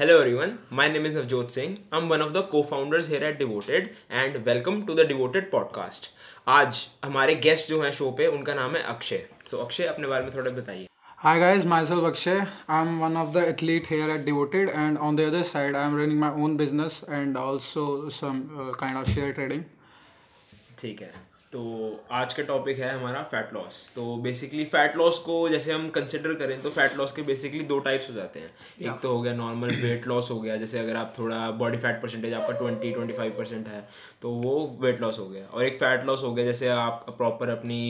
Hello everyone, my name is Navjot Singh. I'm one of the co-founders here at Devoted and welcome to the Devoted podcast. आज हमारे guest जो हैं show पे उनका नाम है अक्षय सो so, अक्षय अपने बारे में थोड़ा बताइए Hi guys, myself Akshay. I'm one of the athlete here at Devoted, and on the other side, I'm running my own business and also some uh, kind of share trading. ठीक है तो आज का टॉपिक है हमारा fat loss तो basically fat loss को जैसे हम कंसिडर करें तो फैट लॉस के बेसिकली दो टाइप्स हो जाते हैं. एक तो हो गया नॉर्मल वेट लॉस हो गया. जैसे अगर आप थोड़ा बॉडी फैट परसेंटेज आपका ट्वेंटी ट्वेंटी फाइव परसेंट है तो वो वेट लॉस हो गया. और एक फैट लॉस हो गया जैसे आप प्रॉपर अपनी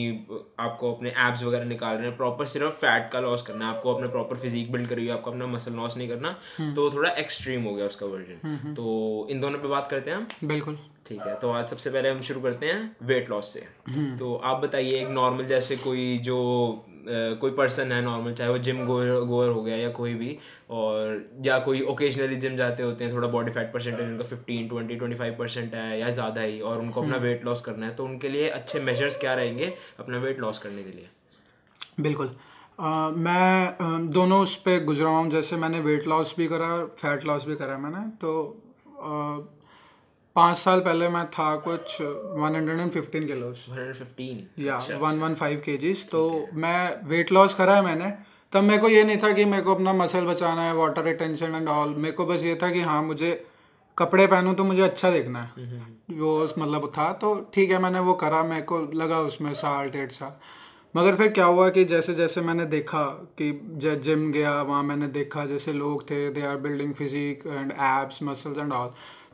आपको अपने एब्स वगैरह निकाल रहे हैं प्रॉपर सिर्फ़ फैट का लॉस करना है आपको अपने प्रॉपर फिजिक बिल्ड करिए आपको अपना मसल लॉस नहीं करना तो थोड़ा एक्सट्रीम हो गया उसका वर्जन तो इन दोनों पर बात करते हैं हम? बिल्कुल. ठीक है तो आज सबसे पहले हम शुरू करते हैं वेट लॉस से। तो आप बताइए एक नॉर्मल जैसे कोई जो कोई पर्सन है नॉर्मल चाहे वो जिम गोअर गोअर हो गया या कोई भी और या कोई ओकेजनली जिम जाते होते हैं थोड़ा बॉडी फैट परसेंटेज उनका fifteen twenty twenty five percent है या ज़्यादा ही और उनको अपना वेट लॉस करना है तो उनके लिए अच्छे मेजर्स क्या रहेंगे अपना वेट लॉस करने के लिए? बिल्कुल। uh, मैं uh, दोनों उस पर गुजरा हूँ जैसे मैंने वेट लॉस भी करा और फैट लॉस भी करा मैंने तो uh, पाँच साल पहले मैं था कुछ one hundred and fifteen kilos या one one five K Gs तो मैं वेट लॉस करा है मैंने। तब मेरे को ये नहीं था कि मेरे को अपना मसल बचाना है वाटर रिटेंशन एंड ऑल मेरे को बस ये था कि हाँ मुझे कपड़े पहनूँ तो मुझे अच्छा देखना है। वो मतलब था। तो ठीक है मैंने वो करा। मेरे को लगा उसमें साल डेढ़ साल। मगर फिर क्या हुआ कि जैसे जैसे मैंने देखा कि जिम गया वहाँ मैंने देखा जैसे लोग थे they are building physique and abs muscles and all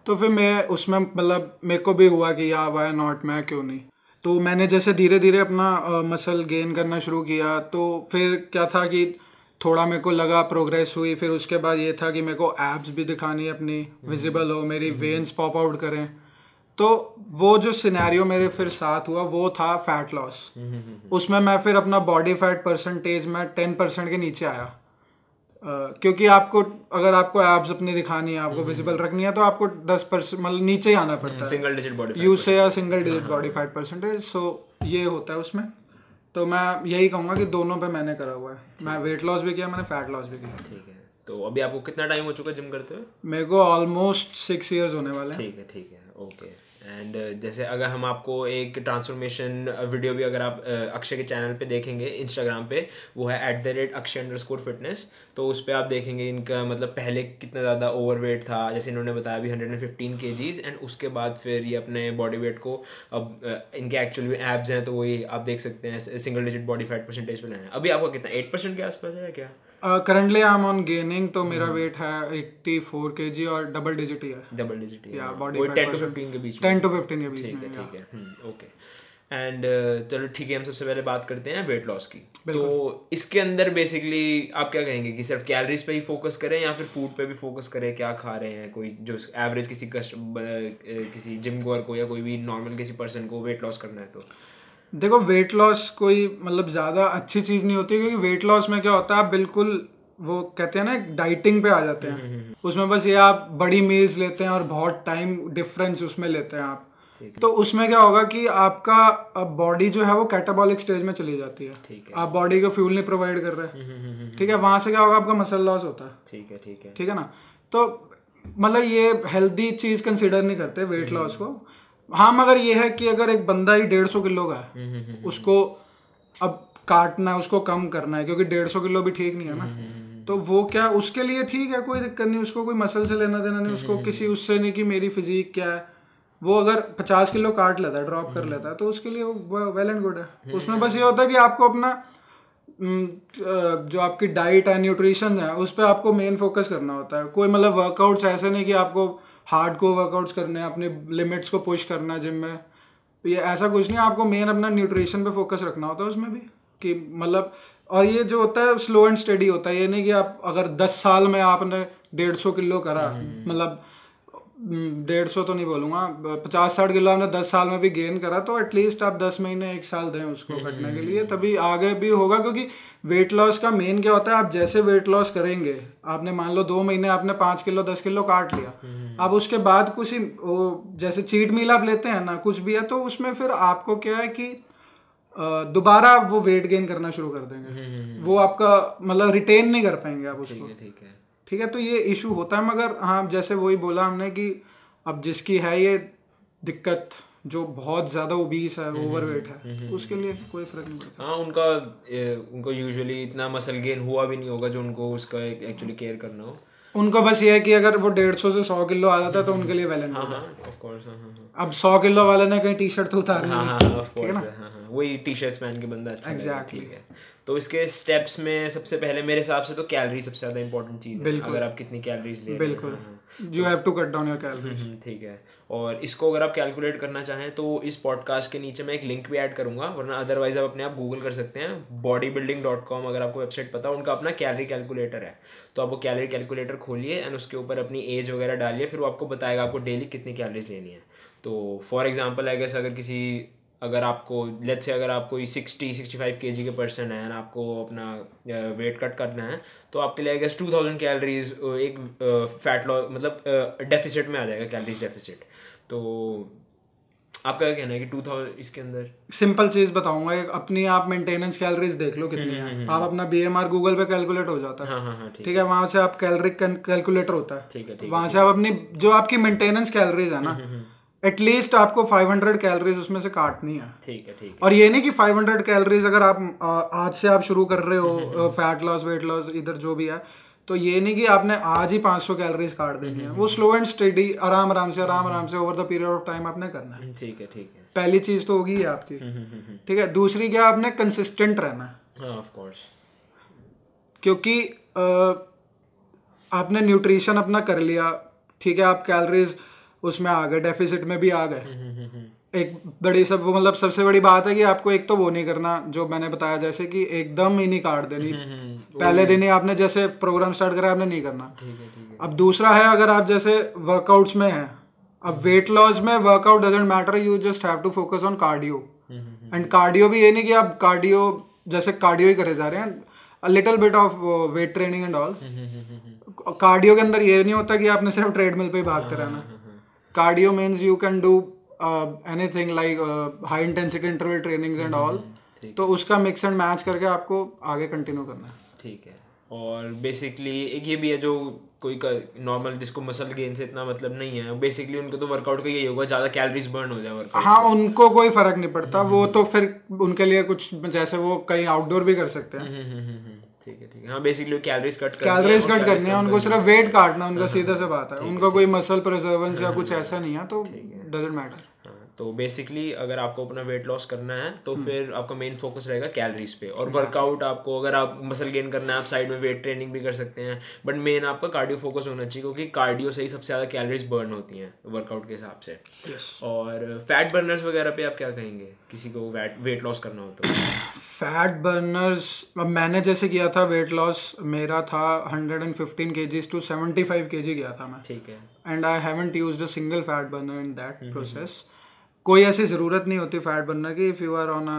तो फिर मैं उसमें मतलब मेरे को भी हुआ कि या वाई नॉट मैं क्यों नहीं? तो मैंने जैसे धीरे धीरे अपना मसल गेन करना शुरू किया तो फिर क्या था कि थोड़ा मेरे को लगा प्रोग्रेस हुई फिर उसके बाद ये था कि मेरे को एब्स भी दिखानी अपनी विजिबल हो मेरी वेन्स पॉप आउट करें। तो वो जो सिनेरियो मेरे फिर साथ हुआ वो था फैट लॉस उसमें मैं फिर अपना बॉडी फैट परसेंटेज में टेन परसेंट के नीचे आया। क्योंकि आपको अगर आपको एब्स अपनी दिखानी है आपको विजिबल हम्म, हम्म, हम्म। रखनी है तो आपको दस परसेंट मतलब नीचे ही आना पड़ता है। सिंगल डिजिट बॉडी यू से या single digit body fat percentage so ये होता है उसमें। तो मैं यही कहूँगा कि दोनों पे मैंने करा हुआ है। मैं वेट लॉस भी किया मैंने फैट लॉस भी किया। ठीक है। तो अभी आपको कितना टाइम हो चुका है जिम करते हुए? मेरे को ऑलमोस्ट सिक्स ईयर्स होने वाले हैं। ठीक है ठीक है। ओके एंड uh, जैसे अगर हम आपको एक ट्रांसफॉर्मेशन वीडियो भी अगर आप uh, अक्षय के चैनल पे देखेंगे इंस्टाग्राम पे वो है at the rate Akshay underscore fitness तो उस पर आप देखेंगे इनका मतलब पहले कितना ज़्यादा ओवर वेट था जैसे इन्होंने बताया अभी हंड्रेड एंड फिफ्टीन के जीज एंड उसके बाद फिर ये अपने बॉडी वेट को अब uh, इनके एक्चुअली एब्स हैं तो वही आप देख सकते हैं single digit body fat percentage बनाए अभी आपका कितना एट परसेंट के आसपास है क्या? Currently I am on gaining तो मेरा वेट है 84 केजी और डबल डिजिट ही है। डबल डिजिट या बॉडी वेट 10 टू 15 के बीच 10 टू 15 के बीच ठीक है ठीक है। ओके एंड uh, चलो ठीक है हम सबसे पहले बात करते हैं वेट लॉस की। तो इसके अंदर बेसिकली आप क्या कहेंगे कि सिर्फ़ कैलोरीज पे ही फोकस करें या फिर फ़ूड पे भी फोकस करें? क्या खा रहे हैं कोई जो एवरेज किसी कस्ट किसी जिम गोअर को या कोई भी नॉर्मल किसी पर्सन को वेट लॉस करना है तो? देखो वेट लॉस कोई मतलब ज़्यादा अच्छी चीज़ नहीं होती क्योंकि वेट लॉस में क्या होता है आप बिल्कुल वो कहते हैं ना डाइटिंग पे आ जाते हैं। हम्म, हम्म, हम्म। उसमें बस ये आप बड़ी मील्स लेते हैं और बहुत टाइम डिफरेंस उसमें लेते हैं आप। तो उसमें क्या होगा कि आपका बॉडी जो है वो कैटाबॉलिक स्टेज में चली जाती है। आप बॉडी को फ्यूल नहीं प्रोवाइड कर रहे। ठीक है वहाँ से क्या होगा आपका मसल लॉस होता है। ठीक है ठीक है। ठीक है ना? तो मतलब ये हेल्दी चीज़ कंसिडर नहीं करते वेट लॉस को। हाँ मगर ये है कि अगर एक बंदा ही डेढ़ सौ किलो का है हम्म, हम्म, हम्म, उसको अब काटना है उसको कम करना है क्योंकि डेढ़ सौ किलो भी ठीक नहीं है ना। तो वो क्या उसके लिए ठीक है कोई दिक्कत नहीं उसको कोई मसल से लेना देना नहीं उसको किसी उससे नहीं कि मेरी फिजिक क्या है। वो अगर पचास किलो काट लेता है ड्रॉप कर लेता है तो उसके लिए वो वेल एंड गुड है। उसमें बस ये होता है कि आपको अपना जो आपकी डाइट है न्यूट्रिशन है उस पर आपको मेन फोकस करना होता है। कोई मतलब वर्कआउट्स ऐसे नहीं कि आपको हार्ड को वर्कआउट्स करने हैं अपने लिमिट्स को पुश करना है जिम में ये ऐसा कुछ नहीं आपको मेन अपना न्यूट्रिशन पे फोकस रखना होता है उसमें भी कि मतलब और ये जो होता है स्लो एंड स्टडी होता है ये नहीं कि आप अगर दस साल में आपने डेढ़ सौ किलो करा हम्म। मतलब डेढ़ सौ तो नहीं बोलूँगा पचास साठ किलो हमने दस साल में भी गेन करा तो एटलीस्ट आप दस महीने एक साल दें उसको हम्म, घटने के लिए हम्म, तभी आगे भी होगा क्योंकि वेट लॉस का मेन क्या होता है आप जैसे वेट लॉस करेंगे आपने मान लो दो महीने आपने पाँच किलो दस किलो काट लिया हम्म, अब उसके बाद कुछ ही वो जैसे चीट मील आप लेते हैं ना कुछ भी है तो उसमें फिर आपको क्या है कि दोबारा वो वेट गेन करना शुरू कर देंगे। वो आपका मतलब रिटेन नहीं कर पाएँगे आप उसको। ठीक है। ठीक है तो ये इशू होता है मगर हाँ जैसे वही बोला हमने कि अब जिसकी है ये दिक्कत जो बहुत ज़्यादा ओबीस है ओवरवेट है उसके लिए कोई फ़र्क नहीं पड़ता। हाँ उनका ए, उनको यूजुअली इतना मसल गेन हुआ भी नहीं होगा जो उनको उसका एक्चुअली केयर करना हो। उनको बस ये है कि अगर वो डेढ़ सौ से सौ किलो आ जाता है तो उनके लिए वेल हाँ हाँ। कोर्स हाँ हाँ अब सौ किलो वाले ने कहीं टी शर्ट तो उतारनी हाँ हाँ हाँ हाँ वही टी शर्ट्स पहन के बंदा अच्छा. ठीक है। तो इसके स्टेप्स में सबसे पहले मेरे हिसाब से तो कैलोरी सबसे ज़्यादा इंपॉर्टेंट चीज़ है अगर आप कितनी कैलोरीज ले बिल्कुल। You have to cut down your calorie hmm, ठीक है। और इसको अगर आप कैलकुलेट करना चाहें तो इस पॉडकास्ट के नीचे मैं एक लिंक भी ऐड करूँगा वरना अदरवाइज़ आप अपने आप गूगल कर सकते हैं बॉडी बिल्डिंग डॉट कॉम अगर आपको वेबसाइट पता है उनका अपना कैलरी कैलकुलेटर है। तो आप वो कैलोरी कैलकुलेटर खोलिए एंड उसके ऊपर अपनी एज वगैरह डालिए फिर वो आपको बताएगा आपको डेली कितनी कैलरीज लेनी है। तो फॉर एग्ज़ाम्पल आई गेस अगर किसी अगर आपको लेट से अगर आप कोई सिक्सटी सिक्सटी फाइव के जी के पर्सन है आपको अपना वेट कट करना है तो आपके लिए I guess two thousand calories एक फैट लॉस मतलब डेफिसिट में आ जाएगा कैलरीज डेफिसिट तो आपका क्या कहना है कि टू थाउज़ेंड इसके अंदर? सिंपल चीज़ बताऊँगा एक अपनी आप मेंटेनेंस कैलोरीज देख लो कितनी है। आप अपना बी एम आर गूगल पे कैलकुलेट हो जाता है। हाँ हाँ हाँ ठीक ठीक है। वहाँ से आप कैलोरी कैलकुलेटर होता है। ठीक है वहाँ से आप अपनी जो आपकी मेंटेनेंस कैलोरीज है ना एटलीस्ट आपको 500 कैलोरीज उसमें से काटनी है। ठीक है ठीक है। और ये नहीं कि 500 कैलोरीज अगर आप आज से आप शुरू कर रहे हो फैट लॉस वेट लॉस इधर जो भी है तो ये नहीं कि आपने आज ही 500 कैलोरीज काट देनी है। वो स्लो एंड स्टडी आराम आराम से आराम आराम से over the period of time आपने करना है। हम्म, ठीक है ठीक है। पहली चीज़ तो होगी आपकी। ठीक है दूसरी क्या आपने कंसिस्टेंट रहना है? हाँ ऑफ़ कोर्स क्योंकि आपने न्यूट्रिशन अपना कर लिया ठीक है आप कैलोरीज उसमें आ गए डेफिसिट में भी आ गए। एक बड़ी सब वो मतलब सबसे बड़ी बात है कि आपको एक तो वो नहीं करना जो मैंने बताया जैसे कि एकदम ही नहीं काट देनी। पहले दिन ही आपने जैसे प्रोग्राम स्टार्ट करा आपने नहीं करना। ठीक है ठीक है। अब दूसरा है अगर आप जैसे वर्कआउट्स में हैं अब वेट लॉस में workout doesn't matter you just have to focus on cardio and cardio भी ये नहीं कि आप कार्डियो जैसे कार्डियो ही करे जा रहे हैं little bit of weight training and all cardio के अंदर ये नहीं होता कि आपने सिर्फ़ ट्रेडमिल पे ही भागते रहना। Cardio means you can do anything like high intensity interval trainings and all तो उसका मिक्स एंड मैच करके आपको आगे कंटिन्यू करना है। ठीक है। और बेसिकली एक ये भी है जो कोई नॉर्मल जिसको मसल गेन से इतना मतलब नहीं है बेसिकली उनको तो वर्कआउट का यही होगा ज़्यादा कैलोरीज बर्न हो जाए वर्कआउट हाँ उनको कोई फ़र्क नहीं पड़ता वो तो फिर उनके लिए कुछ जैसे वो कहीं आउटडोर भी कर सकते हैं। ठीक है ठीक है। हाँ basically calories cut calories cut करनी है उनको सिर्फ़ वेट काटना उनका सीधा से बात है। उनका कोई मसल प्रिजर्वेंस या कुछ ऐसा नहीं है तो डजेंट मैटर हाँ तो बेसिकली अगर आपको अपना वेट लॉस करना है तो फिर आपका मेन फोकस रहेगा कैलोरीज पे। और वर्कआउट आपको अगर आप मसल गेन करना है आप साइड में वेट ट्रेनिंग भी कर सकते हैं। बट मेन आपका कार्डियो फोकस होना चाहिए क्योंकि कार्डियो से ही सबसे ज़्यादा कैलोरीज बर्न होती हैं वर्कआउट के हिसाब से। और फैट बर्नर्स वगैरह पे आप क्या कहेंगे? किसी को वेट वेट लॉस करना हो तो। फैट बर्नर्स अब मैंने जैसे किया था वेट लॉस मेरा था 115 केजीज टू सेवेंटी फाइव के जी गया था मैं। ठीक है। And I haven't used a single fat burner in that process कोई ऐसी ज़रूरत नहीं होती फैट बर्नर की if you are on a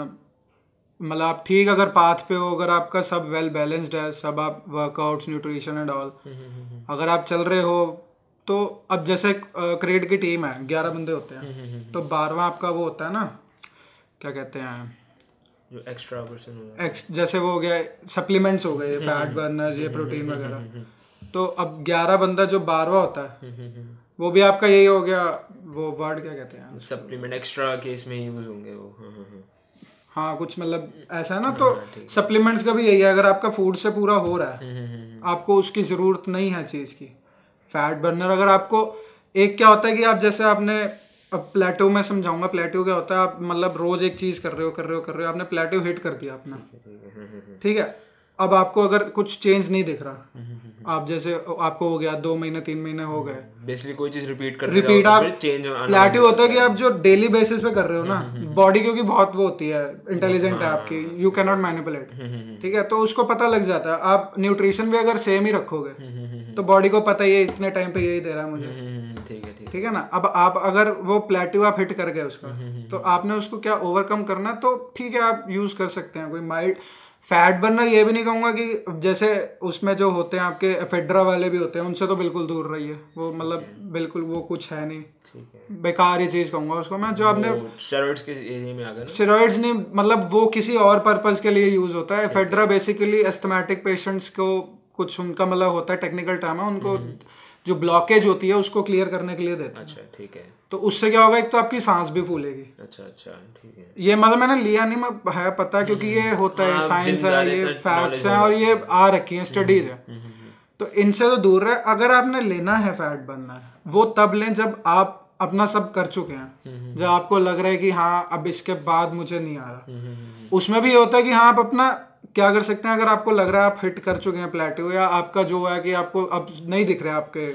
मतलब आप ठीक अगर पाथ पे हो अगर आपका सब वेल बैलेंस्ड है सब आप वर्कआउट्स न्यूट्रिशन एंड ऑल अगर आप चल रहे हो तो अब जैसे क्रेड की टीम है ग्यारह बंदे होते हैं तो बारहवा आपका वो होता है ना क्या कहते हैं? जो एक्स्ट्रा पर्सन एक्स जैसे वो हो गया सप्लीमेंट्स हो गए फैट बर्नर ये प्रोटीन वगैरह। तो अब ग्यारह बंदा जो बारहवा होता है वो भी आपका यही हो गया वो वर्ड क्या कहते हैं? सप्लीमेंट एक्स्ट्रा केस में यूज़ होंगे वो। हाँ हाँ हाँ। हाँ कुछ मतलब ऐसा है ना तो सप्लीमेंट्स का भी यही है अगर आपका फ़ूड से पूरा हो रहा है आपको उसकी ज़रूरत नहीं है चीज़ की। फैट बर्नर अगर आपको एक क्या होता है कि आप जैसे आपने अब प्लेटो में समझाऊँगा प्लेटो क्या होता है आप मतलब रोज एक चीज़ कर रहे हो कर रहे हो कर रहे हो आपने प्लेटो हिट कर दिया अपना। ठीक है? अब आपको अगर कुछ चेंज नहीं दिख रहा आप जैसे आपको हो गया दो महीने तीन महीने हो गए। बेसिकली कोई चीज़ रिपीट कर रिपीट आप चेंज प्लेटिव होता है कि आप जो डेली बेसिस पे कर रहे हो ना बॉडी क्योंकि बहुत वो होती है इंटेलिजेंट है आपकी यू कैन नॉट मैनिपुलेट ठीक है तो उसको पता लग जाता है आप न्यूट्रिशन भी अगर सेम ही रखोगे तो बॉडी को पता ही है इतने टाइम पे यही दे रहा है मुझे। ठीक है ठीक ठीक है ना? अब आप अगर वो प्लेटिव आप हिट कर गए उसका तो आपने उसको क्या ओवरकम करना तो ठीक है आप यूज़ कर सकते हैं कोई माइल्ड फैट बर्नर ये भी नहीं कहूँगा कि जैसे उसमें जो होते हैं आपके फेड्रा वाले भी होते हैं उनसे तो बिल्कुल दूर रहिए। वो मतलब बिल्कुल वो कुछ है नहीं। है। बेकार ही चीज़ कहूँगा उसको। मैं जो आपने स्टेरॉइड्स के एरिया में आ गए स्टेरॉइड्स नहीं मतलब वो किसी और पर्पज के लिए यूज़ होता है। फेड्रा बेसिकली एस्थमेटिक पेशेंट्स को कुछ उनका मतलब होता है टेक्निकल टर्म है उनको जो ब्लॉकेज होती है उसको क्लियर करने के लिए देते हैं। अच्छा ठीक है। तो उससे क्या होगा एक तो आपकी सांस भी फूलेगी। अच्छा अच्छा ठीक है। ये मतलब मैंने लिया नहीं मैं है पता क्योंकि ये होता है हाँ, साइंस है ये इतना फैक्ट्स हैं और ये आ रखी हैं स्टडीज़ है। तो इनसे तो दूर रहे। अगर आपने लेना है फैट बनना है वो तब लें जब आप अपना सब कर चुके हैं। जब आपको लग रहा है कि हाँ अब इसके बाद मुझे नहीं आ रहा। उसमें भी ये होता है कि हाँ आप अपना क्या कर सकते हैं? अगर आपको लग रहा है आप हिट कर चुके हैं प्लेटो या आपका जो है कि आपको अब नहीं दिख रहे है आपके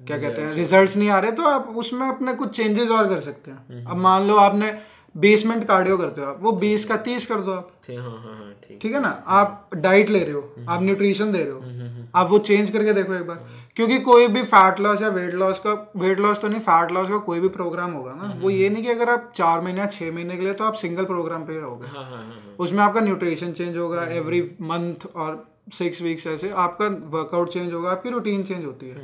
क्या कहते हैं रिज़ल्ट नहीं आ रहे तो आप उसमें अपने कुछ चेंजेस और कर सकते हैं। अब मान लो आपने बेसमेंट मिनट कार्डियो करते हो आप वो बीस का तीस कर दो आप। ठीक हाँ हाँ हाँ ठीक। है ना? आप डाइट ले रहे हो आप न्यूट्रिशन दे रहे हो। आप वो चेंज करके देखो एक बार। क्योंकि कोई भी फैट लॉस या वेट लॉस का वेट लॉस तो नहीं फैट लॉस का कोई भी प्रोग्राम होगा ना। वो ये नहीं कि अगर आप चार महीने या छह महीने के लिए तो आप सिंगल प्रोग्राम पे रहोगे। हाँ हाँ हाँ उसमें आपका न्यूट्रिशन चेंज होगा एवरी मंथ और सिक्स वीक्स ऐसे आपका वर्कआउट चेंज होगा आपकी रूटीन चेंज होती है।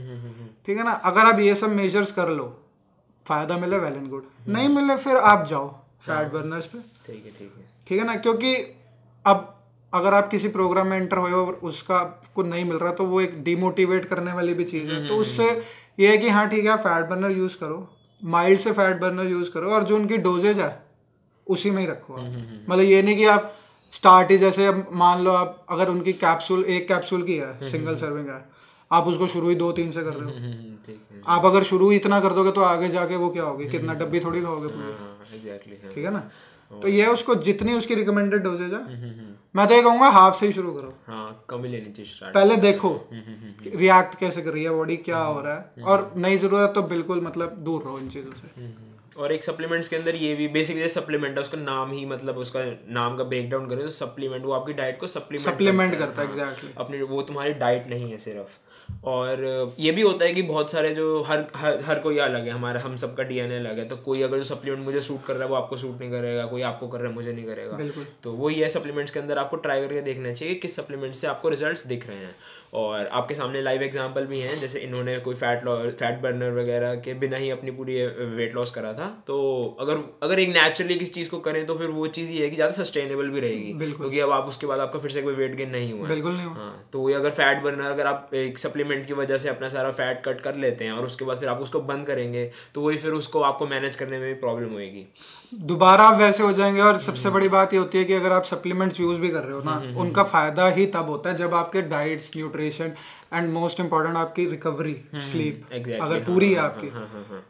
ठीक है ना? अगर आप ये सब मेजर्स कर लो फ़ायदा मिले वेल एंड गुड नहीं मिले फिर आप जाओ फैट बर्नर्स पे। ठीक है ठीक है। ठीक है ना? क्योंकि अब अगर आप किसी प्रोग्राम में एंटर हुए हो और उसका आपको नहीं मिल रहा तो वो एक डिमोटिवेट करने वाली भी चीज़ है। तो उससे ये है कि हाँ ठीक है फैट बर्नर यूज़ करो। माइल्ड से फैट बर्नर यूज़ करो और जो उनकी डोजेज है उसी में ही रखो मतलब ये नहीं कि आप स्टार्ट ही जैसे अब मान लो आप अगर उनकी कैप्सूल एक कैप्सूल की है सिंगल सर्विंग है आप उसको शुरू ही दो तीन से कर रहे हो। हम्म, ठीक है। आप अगर शुरू ही इतना कर दोगे तो आगे जाके वो क्या होगी? कितना डब्बी थोड़ी खाओगे पूरी। हाँ हाँ। ठीक है ना? तो ये उसको जितनी उसकी रिकमेंडेड डोजेज है मैं तो ये कहूँगा हाफ़ से ही शुरू करो। हाँ कम ही लेनी चाहिए स्टार्ट पहले देखो रिएक्ट कैसे कर रही है बॉडी क्या हो रहा है। और नई ज़रूरत तो बिल्कुल मतलब दूर रहो इन चीज़ों से। और एक सप्लीमेंट्स के अंदर ये भी बेसिकली सप्लीमेंट है उसका नाम ही मतलब उसका नाम का ब्रेक डाउन करें तो सप्लीमेंट वो आपकी डाइट को सप्लीमेंट सप्लीमेंट करता है। एग्जैक्टली अपनी वो तुम्हारी डाइट नहीं है सिर्फ़। और ये भी होता है कि बहुत सारे जो हर हर हर कोई अलग है हमारा हम सबका डीएनए अलग है तो कोई अगर जो सप्लीमेंट मुझे सूट कर रहा है वो आपको सूट नहीं करेगा कोई आपको कर रहा है मुझे नहीं करेगा। बिल्कुल। तो वही है सप्लीमेंट्स के अंदर आपको ट्राई करके देखना चाहिए किस सप्लीमेंट से आपको रिजल्ट्स दिख रहे हैं। और आपके सामने लाइव एग्ज़ाम्पल भी हैं जैसे इन्होंने कोई फैट फैट बर्नर वगैरह के बिना ही अपनी पूरी वेट लॉस करा था तो अगर अगर एक नेचुरली किसी चीज़ को करें तो फिर वो चीज़ ये है कि ज़्यादा सस्टेनेबल भी रहेगी क्योंकि अब आप उसके बाद आपका फिर से कोई वेट गेन नहीं हुआ बिल्कुल नहीं हो तो वही अगर फैट बर्नर अगर आप एक सप्लीमेंट की वजह से अपना सारा फैट कट कर लेते हैं और उसके बाद फिर आप उसको बंद करेंगे तो वही फिर उसको आपको मैनेज करने में भी प्रॉब्लम होएगी। दोबारा आप वैसे हो जाएँगे और सबसे बड़ी बात ये होती है कि अगर आप सप्लीमेंट्स यूज़ भी कर रहे हो ना उनका फ़ायदा ही तब होता है जब आपके diets nutrition and most important आपकी रिकवरी स्लीप exactly, अगर पूरी है आपकी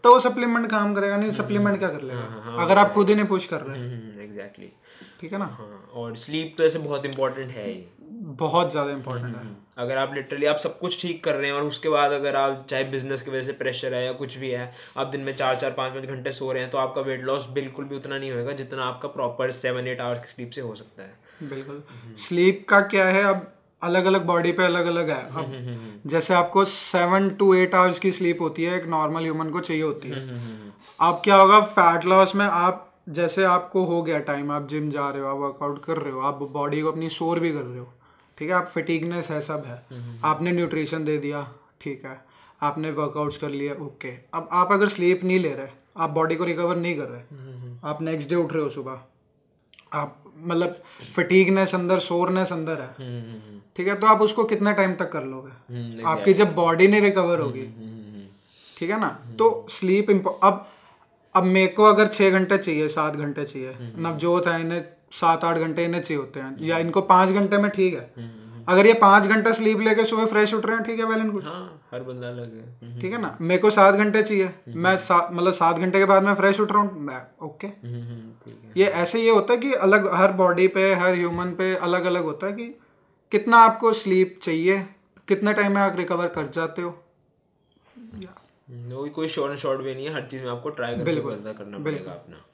तो वो सप्लीमेंट काम करेगा नहीं सप्लीमेंट क्या कर लेगा? अगर आप खुद ही नहीं पुश कर रहे हैं। एग्जैक्टली ठीक है ना? हाँ और स्लीप तो ऐसे बहुत इंपॉर्टेंट है ही। बहुत ज़्यादा इंपॉर्टेंट है। अगर आप लिटरली आप सब कुछ ठीक कर रहे हैं और उसके बाद अगर आप चाहे बिज़नेस की वजह से प्रेशर है या कुछ भी है आप दिन में चार चार पाँच पाँच घंटे सो रहे हैं तो आपका वेट लॉस बिल्कुल भी उतना नहीं होएगा जितना आपका प्रॉपर सेवन एट आवर्स की स्लीप से हो सकता है। बिल्कुल। स्लीप का क्या है अब अलग अलग बॉडी पे अलग अलग है अब जैसे आपको सेवन टू एट आवर्स की स्लीप होती है एक नॉर्मल ह्यूमन को चाहिए होती है। अब क्या होगा फैट लॉस में आप जैसे आपको हो गया टाइम आप जिम जा रहे हो आप वर्कआउट कर रहे हो आप बॉडी को अपनी सोर भी कर रहे हो। ठीक है आप फिटिकनेस है सब है। आपने न्यूट्रिशन दे दिया ठीक है। आपने वर्कआउट्स कर लिया ओके अब आप अगर स्लीप नहीं ले रहे आप बॉडी को रिकवर नहीं कर रहे आप नेक्स्ट डे उठ रहे हो सुबह आप मतलब फटीगनेस अंदर सोरनेस अंदर है। ठीक है तो आप उसको कितने टाइम तक कर लोगे? आपकी जब बॉडी नहीं रिकवर होगी। ठीक है ना? तो स्लीप अब अब मेरे को अगर छः घंटे चाहिए सात घंटे चाहिए नवजोत है इन्हें सात आठ घंटे इन्हें चाहिए होते हैं। या इनको पाँच घंटे में ठीक है। अगर ये पाँच घंटे स्लीप लेके सुबह फ्रेश उठ रहे हैं ठीक है वेल एंड गुड हाँ हर बंदा अलग है। ठीक है ना? मेरे को सात घंटे चाहिए। मैं मतलब सात घंटे के बाद मैं फ्रेश उठ रहा हूँ मैं ओके। ये ऐसे ये होता है कि अलग हर बॉडी पे हर ह्यूमन पे अलग अलग होता है कि कितना आपको स्लीप चाहिए कितने टाइम में आप रिकवर कर जाते हो। वही कोई शॉर्ट शॉर्ट वे नहीं है। हर चीज़ में आपको ट्राई करना पड़ेगा अपना।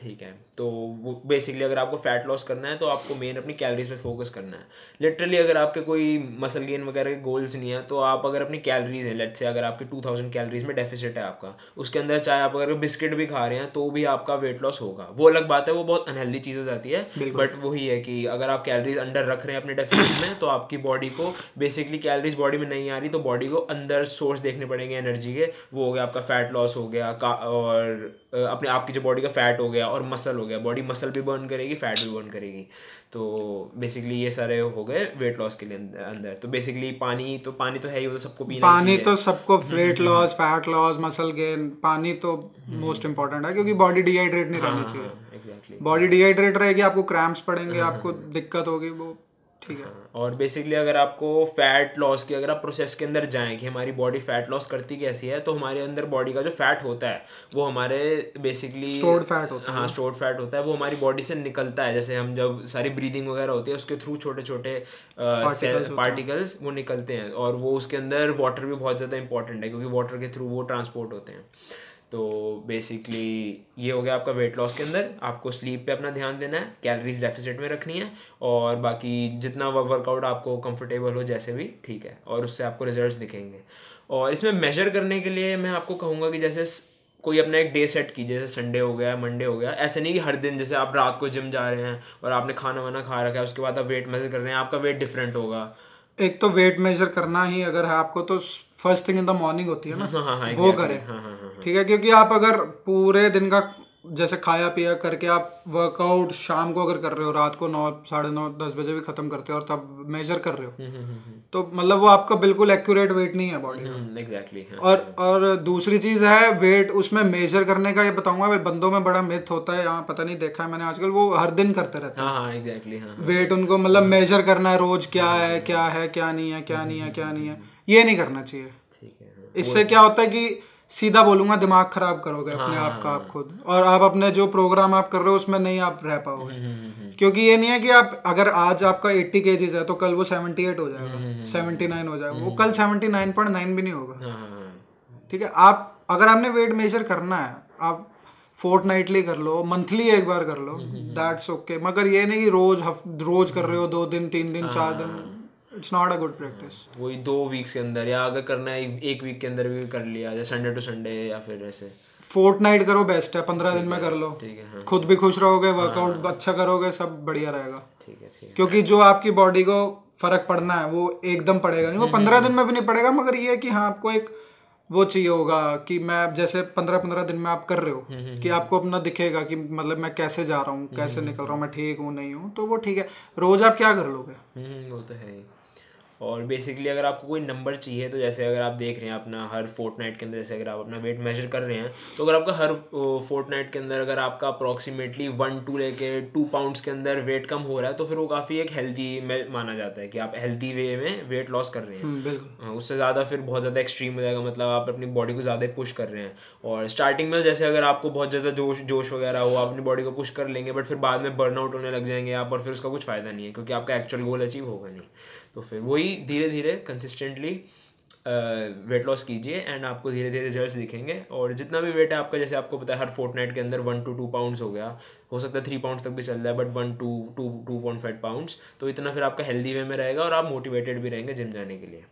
ठीक है। तो वो बेसिकली अगर आपको फैट लॉस करना है तो आपको मेन अपनी कैलोरीज पे फोकस करना है। लिटरली अगर आपके कोई मसल गेन वगैरह के गोल्स नहीं है तो आप अगर अपनी कैलोरीज है लेट से अगर आपके टू थाउज़ेंड कैलोरीज में डेफिसिट है आपका उसके अंदर चाहे आप अगर बिस्किट भी खा रहे हैं तो भी आपका वेट लॉस होगा। वो अलग बात है वो बहुत अनहेल्दी चीज़ हो जाती है बट वही है कि अगर आप कैलोरीज अंडर रख रहे हैं अपने डेफिसिट में तो आपकी बॉडी को बेसिकली कैलोरीज बॉडी में नहीं आ रही तो बॉडी को अंदर सोर्स देखने पड़ेंगे एनर्जी के। वो हो गया आपका फैट लॉस हो गया और अपने आपकी जो बॉडी का फैट हो गया और मसल हो गया बॉडी मसल भी बर्न करेगी फैट भी बर्न करेगी। तो बेसिकली ये सारे हो गए वेट लॉस के लिए अंदर। तो बेसिकली पानी तो पानी तो है ही वो तो सबको पीना पानी तो सबको weight loss fat loss muscle gain पानी तो मोस्ट इंपॉर्टेंट है क्योंकि बॉडी डिहाइड्रेट नहीं रहनी चाहिए। एग्जैक्टली बॉडी डिहाइड्रेट रहेगी आपको क्रैम्प्स पड़ेंगे आपको दिक्कत होगी वो ठीक है। और बेसिकली अगर आपको फैट लॉस की अगर आप प्रोसेस के अंदर जाएँ कि हमारी बॉडी फैट लॉस करती कैसी है तो हमारे अंदर बॉडी का जो फैट होता है वो हमारे बेसिकली स्टोर्ड फैट होता है। हाँ स्टोर्ड फैट होता है वो हमारी बॉडी से निकलता है। जैसे हम जब सारी ब्रीदिंग वगैरह होती है उसके थ्रू छोटे छोटे पार्टिकल्स वो निकलते हैं। और वो उसके अंदर वाटर भी बहुत ज़्यादा इंपॉर्टेंट है क्योंकि वाटर के थ्रू वो ट्रांसपोर्ट होते हैं। तो बेसिकली ये हो गया आपका वेट लॉस के अंदर। आपको स्लीप पे अपना ध्यान देना है कैलोरीज डेफिसिट में रखनी है और बाकी जितना वर्कआउट आपको कंफर्टेबल हो जैसे भी ठीक है। और उससे आपको रिजल्ट्स दिखेंगे। और इसमें मेजर करने के लिए मैं आपको कहूँगा कि जैसे कोई अपना एक डे सेट कीजिए जैसे संडे हो गया मंडे हो गया। ऐसे नहीं कि हर दिन जैसे आप रात को जिम जा रहे हैं और आपने खाना वाना खा रखा है उसके बाद आप वेट मेजर कर रहे हैं आपका वेट डिफरेंट होगा। एक तो वेट मेजर करना ही अगर है आपको तो first thing in the morning होती है ना? हाँ हाँ हाँ वो करें। हाँ हाँ हाँ। ठीक है क्योंकि आप अगर पूरे दिन का जैसे खाया पिया करके आप वर्कआउट शाम को अगर कर रहे हो रात को नौ साढ़े नौ दस बजे भी खत्म करते हो और तब मेजर कर रहे हो तो मतलब वो आपका बिल्कुल एक्यूरेट वेट नहीं है बॉडी का। एग्जैक्टली और और दूसरी चीज़ है वेट उसमें मेजर करने का ये बताऊँगा बंदों में बड़ा मिथ होता है यहाँ पता नहीं देखा है मैंने आजकल वो हर दिन करते रहते हाँ। हाँ एग्जैक्टली हाँ हैं। वेट उनको मतलब मेजर करना है रोज क्या है क्या है क्या नहीं है क्या नहीं है क्या नहीं है ये नहीं करना चाहिए। ठीक है हाँ। इससे क्या होता है कि सीधा बोलूँगा दिमाग खराब करोगे अपने हाँ, आप का आप खुद। और आप अपने जो प्रोग्राम आप कर रहे हो उसमें नहीं आप रह हम्म, पाओगे क्योंकि ये नहीं है कि आप अगर आज आपका 80 केजीज है तो कल वो 78 हो जाएगा जाएगा 79 हो जाएगा। वो कल 79.9 भी नहीं होगा। हाँ हाँ हाँ। ठीक है आप अगर आपने वेट मेजर करना है आप फोर्ट नाइटली कर लो मंथली एक बार कर लो हम्म, दैट्स ओके मगर ये नहीं कि रोज रोज कर रहे हो दो दिन तीन दिन चार दिन। हाँ। It's not a good practice वही दो वीक्स के अंदर या अगर करना है एक वीक के अंदर भी कर लिया जैसे संडे टू संडे या फिर ऐसे। नाइट करो बेस्ट है पंद्रह दिन में कर लो। ठीक है हाँ। खुद भी खुश रहोगे वर्कआउट अच्छा करोगे सब बढ़िया रहेगा। ठीक है ठीक क्योंकि जो आपकी बॉडी को फ़र्क पड़ना है वो एकदम पड़ेगा। नहीं वो हम्म, पंद्रह दिन में भी नहीं पड़ेगा मगर ये है कि हाँ आपको एक वो चाहिए होगा कि मैं जैसे पंद्रह पंद्रह दिन में आप कर रहे हम्म, हो कि आपको अपना दिखेगा कि मतलब मैं कैसे जा रहा हूँ हम्म, कैसे निकल रहा हूँ मैं ठीक हूँ नहीं हूँ तो वो ठीक है। रोज आप क्या कर लोगे? हम्म वो तो है ही। और बेसिकली अगर आपको कोई नंबर चाहिए तो जैसे अगर आप देख रहे हैं अपना हर फोर्ट नाइट के अंदर जैसे अगर आप अपना वेट मेजर कर रहे हैं तो अगर आपका हर फोर्ट नाइट के अंदर अगर आपका अप्रॉक्सीमेटली वन टू लेके टू पाउंड्स के अंदर वेट कम हो रहा है तो फिर वो काफ़ी एक हेल्दी में माना जाता है कि आप हेल्दी वे में वेट लॉस कर रहे हैं। हम्म, हाँ, उससे ज़्यादा फिर बहुत ज़्यादा एक्सट्रीम हो जाएगा मतलब आप अपनी बॉडी को ज़्यादा पुश कर रहे हैं। और स्टार्टिंग में जैसे अगर आपको बहुत ज़्यादा जोश जोश वगैरह हो आप अपनी बॉडी को पुश कर लेंगे बट फिर बाद में बर्नआउट होने लग जाएँगे आप और फिर उसका कुछ फ़ायदा नहीं है क्योंकि आपका एक्चुअल गोल अचीव होगा नहीं। तो फिर वही धीरे धीरे कंसिस्टेंटली वेट लॉस कीजिए एंड आपको धीरे धीरे रिजल्ट्स दिखेंगे और जितना भी वेट है आपका, जैसे आपको पता है हर फोर्ट नाइट के अंदर वन टू टू पाउंड्स हो गया। हो सकता है थ्री पाउंड्स तक भी चल रहा है but one two two two point five pounds तो इतना फिर आपका हेल्दी वे में रहेगा और आप मोटिवेटेड भी रहेंगे जिम जाने के लिए।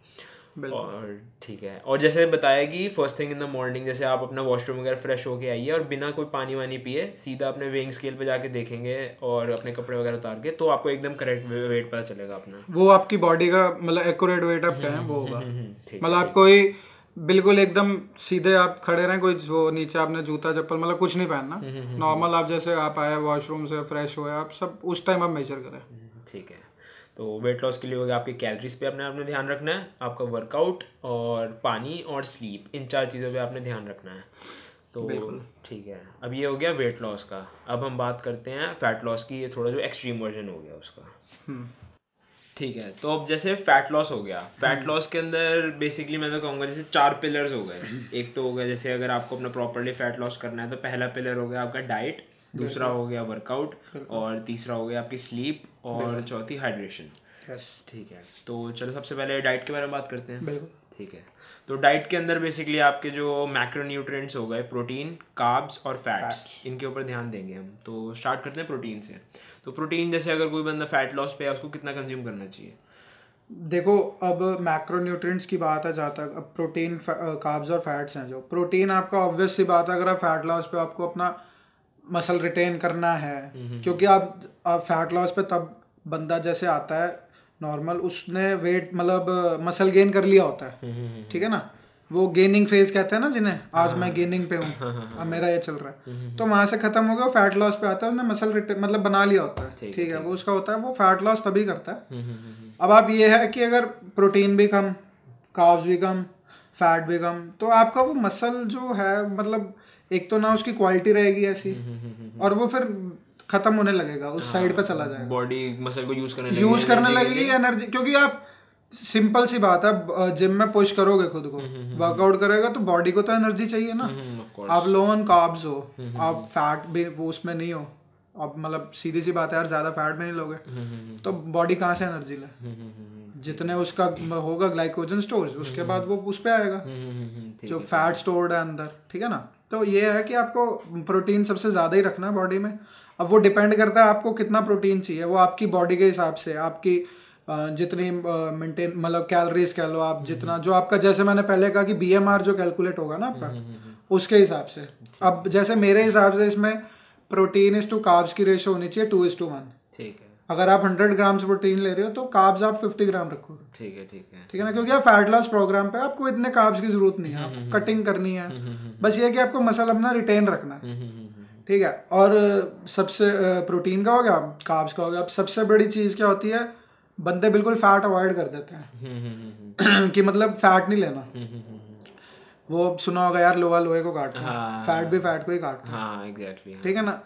और ठीक है। और जैसे बताया कि first thing in the morning जैसे आप अपना वॉशरूम वगैरह फ्रेश होके आइए और बिना कोई पानी वानी पिए सीधा अपने वेइंग स्केल पे जाके देखेंगे और अपने कपड़े वगैरह उतार के तो आपको एकदम करेक्ट वेट पता चलेगा अपना। वो आपकी बॉडी का मतलब एक्यूरेट वेट आप कहें वो होगा। हम्म, मतलब आप कोई बिल्कुल एकदम सीधे आप खड़े रहें कोई वो नीचे आपने जूता चप्पल मतलब कुछ नहीं पहनना। नॉर्मल आप जैसे आप आए वॉशरूम से फ्रेश हुए आप सब उस टाइम आप मेजर करें। हम्म, ठीक है। तो वेट लॉस के लिए होगा आपकी कैलरीज पे अपने आपने ध्यान रखना है आपका वर्कआउट और पानी और स्लीप इन चार चीज़ों पे आपने ध्यान रखना है। तो ठीक है अब ये हो गया वेट लॉस का। अब हम बात करते हैं फैट लॉस की ये थोड़ा जो एक्सट्रीम वर्जन हो गया उसका। ठीक है तो अब जैसे फैट लॉस हो गया फैट लॉस के अंदर बेसिकली मैं तो कहूँगा जैसे चार पिलर्स हो गए। एक तो हो गया जैसे अगर आपको अपना प्रॉपरली फैट लॉस करना है तो पहला पिलर हो गया आपका डाइट दूसरा हो गया वर्कआउट और तीसरा हो गया आपकी स्लीप और चौथी हाइड्रेशन ठीक है। तो चलो सबसे पहले डाइट के बारे में बात करते हैं। बिल्कुल। ठीक है। तो डाइट के अंदर बेसिकली आपके जो मैक्रोन्यूट्रिएंट्स हो गए प्रोटीन कार्ब्स और फैट्स इनके ऊपर ध्यान देंगे हम। तो स्टार्ट करते हैं प्रोटीन से। तो प्रोटीन जैसे अगर कोई बंदा फैट लॉस पे है उसको कितना कंज्यूम करना चाहिए? देखो अब मैक्रोन्यूट्रिएंट्स की बात है जहाँ तक अब प्रोटीन कार्ब्स और फैट्स हैं जो। प्रोटीन आपका ऑब्वियस सी बात है अगर आप फैट लॉस पे आपको अपना मसल रिटेन करना है। क्योंकि आप आप फैट लॉस पे तब बंदा जैसे आता है नॉर्मल उसने वेट मतलब मसल गेन कर लिया होता है। ठीक है ना? वो गेनिंग फ़ेज़ कहते हैं ना जिन्हें आज मैं गेनिंग पे हूँ। अब मेरा ये चल रहा है। तो वहाँ से खत्म हो गया फैट लॉस पे आता है उसने मसल मतलब बना लिया होता है। ठीक है वो उसका होता है वो फैट लॉस तभी करता है। अब आप ये है कि अगर प्रोटीन भी कम काब्स भी कम फैट भी कम तो आपका वो मसल जो है मतलब एक तो ना उसकी क्वालिटी रहेगी ऐसी और वो फिर खत्म होने लगेगा उस साइड पे चला जाएगा बॉडी मसल को यूज़ करने यूज़ करने लगेगी एनर्जी क्योंकि आप सिंपल सी बात है जिम में पुश करोगे खुद को वर्कआउट करेगा तो बॉडी को तो एनर्जी चाहिए ना आप लो ऑन कार्ब्स हो आप फैट भी उसमें नहीं हो अब मतलब सीधी सी बात है यार ज़्यादा फैट में नहीं लोगे तो बॉडी कहाँ से एनर्जी ले जितने उसका होगा ग्लाइकोजन स्टोर उसके बाद वो उस पर आएगा जो फैट स्टोर्ड है अंदर ठीक है ना तो ये है कि आपको प्रोटीन सबसे ज़्यादा ही रखना है बॉडी में। अब वो डिपेंड करता है आपको कितना प्रोटीन चाहिए वो आपकी बॉडी के हिसाब से आपकी जितनी मेंटेन मतलब कैलोरीज कह लो आप जितना जो आपका जैसे मैंने पहले कहा कि बीएमआर जो कैलकुलेट होगा ना आपका उसके हिसाब से। अब जैसे मेरे हिसाब से इसमें प्रोटीन इज़ टू काब्स की रेशो होनी चाहिए टू इज़ टू वन ठीक है। अगर आप हंड्रेड ग्राम प्रोटीन ले रहे हो तो काब्स आप फिफ्टी ग्राम रखो। ठीक है ठीक है। ठीक है ना? क्योंकि आप फैट लॉस प्रोग्राम पे आपको इतने काब्स की ज़रूरत नहीं है। आप कटिंग करनी है। बस ये कि आपको मसल अपना रिटेन रखना है। ठीक है? और सबसे प्रोटीन का हो गया? काब्स का हो गया। अब सबसे बड़ी चीज़ क्या होती है? बंदे बिल्कुल फैट अवॉइड कर देते हैं। कि मतलब फैट नहीं लेना। वो सुना होगा यार लोहा लोहे को काटता हाँ, फैट भी फैट को ही काटता हाँ। ठीक है ना?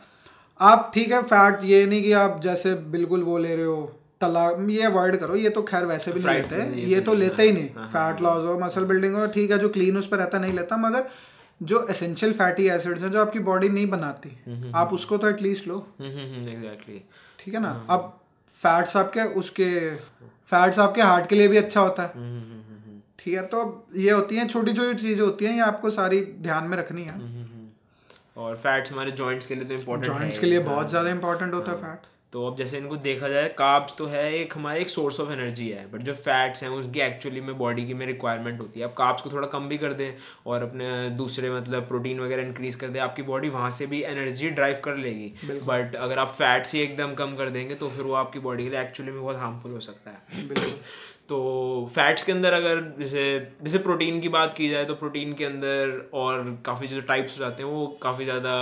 आप ठीक है फैट ये नहीं कि आप जैसे बिल्कुल वो ले रहे हो तला ये अवॉइड करो ये तो खैर वैसे भी नहीं लेते ये तो लेते ही नहीं। फैट लॉस हो मसल बिल्डिंग हो ठीक है जो क्लीन उस पर रहता नहीं लेता मगर जो एसेंशियल फैटी एसिड्स हैं जो आपकी बॉडी नहीं बनाती आप उसको तो एटलीस्ट लो। एग्जैक्टली ठीक है ना? अब फैट्स आपके उसके फैट्स आपके हार्ट के लिए भी अच्छा होता है। ठीक है तो ये होती हैं छोटी छोटी चीज़ें होती हैं ये आपको सारी ध्यान में रखनी है। और फैट्स हमारे जॉइंट्स के लिए तो इम्पोर्टेंट जॉइंट्स के लिए बहुत ज़्यादा इम्पोर्टेंट होता है फैट तो अब जैसे इनको देखा जाए काब्स तो है एक हमारे एक सोर्स ऑफ़ एनर्जी है बट जो फैट्स हैं उसकी एक्चुअली में बॉडी की में रिक्वायरमेंट होती है। आप काब्स को थोड़ा कम भी कर दें और अपने दूसरे मतलब प्रोटीन वगैरह इंक्रीज कर दें आपकी बॉडी वहाँ से भी एनर्जी ड्राइव कर लेगी। बट अगर आप फैट्स ही एकदम कम कर देंगे तो फिर वो आपकी बॉडी के लिए एक्चुअली में बहुत हार्मफुल हो सकता है। बिल्कुल। तो फैट्स के अंदर अगर जैसे जैसे प्रोटीन की बात की जाए तो प्रोटीन के अंदर और काफ़ी जो टाइप्स हो जाते हैं, वो काफ़ी ज़्यादा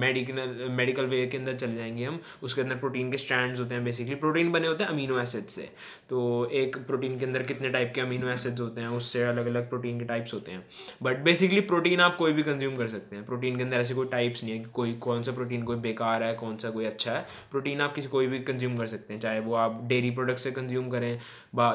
मेडिकल मेडिकल वे के अंदर चले जाएँगे हम। उसके अंदर प्रोटीन के स्टैंड्स होते हैं बेसिकली प्रोटीन बने होते हैं अमीनो एसिड से। तो एक प्रोटीन के अंदर कितने टाइप के अमीनो एसिड्स होते हैं, उससे अलग अलग प्रोटीन के टाइप्स होते हैं। बट बेसिकली प्रोटीन आप कोई भी कंज्यूम कर सकते हैं। प्रोटीन के अंदर ऐसे कोई टाइप्स नहीं है कि कोई, कौन सा प्रोटीन कोई बेकार है, कौन सा कोई अच्छा है। प्रोटीन आप किसी कोई भी कंज्यूम कर सकते हैं, चाहे वो आप डेयरी प्रोडक्ट से कंज्यूम करें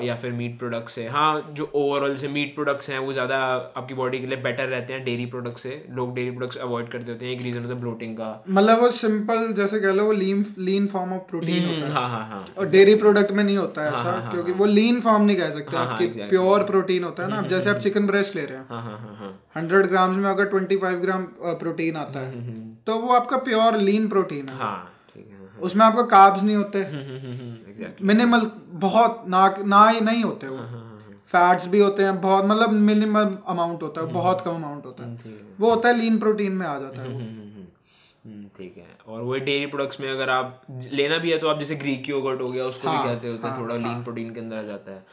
या फिर मीट प्रोडक्ट्स है। हाँ जो ओवरऑल से मीट प्रोडक्ट्स हैं वो ज़्यादा आपकी बॉडी के लिए बेटर रहते हैं डेयरी प्रोडक्ट्स से। लोग डेयरी प्रोडक्ट्स अवॉइड करते होते हैं। एक रीज़न होता है ब्लोटिंग का। मतलब वो सिंपल जैसे कह लो वो lean lean form of protein होता है। हाँ हाँ हाँ। और डेयरी प्रोडक्ट में नहीं होता है हाँ, ऐसा हाँ, क्योंकि हाँ, वो लीन फॉर्म नहीं कह सकते। आपकी प्योर प्रोटीन होता है ना। जैसे आप चिकन ब्रेस्ट ले रहे हैं। हंड्रेड ग्राम्स में अगर ट्वेंटी फाइव ग्राम प्रोटीन आता है तो वो आपका प्योर लीन प्रोटीन है। उसमें आपको काब्स नहीं होते। मिनिमल बहुत ना ना ही नहीं होते वो। फैट्स भी होते हैं बहुत मतलब मिनिमल अमाउंट होता है बहुत कम अमाउंट होता है। वो होता है लीन प्रोटीन में आ जाता है ठीक है। और वो डेयरी प्रोडक्ट्स में अगर आप लेना भी है तो आप जैसे ग्रीक योगर्ट हो गया उसको हाँ, भी कहते होते हैं हाँ, थोड़ा हाँ, लीन प्रोटीन के अंदर आ जाता है।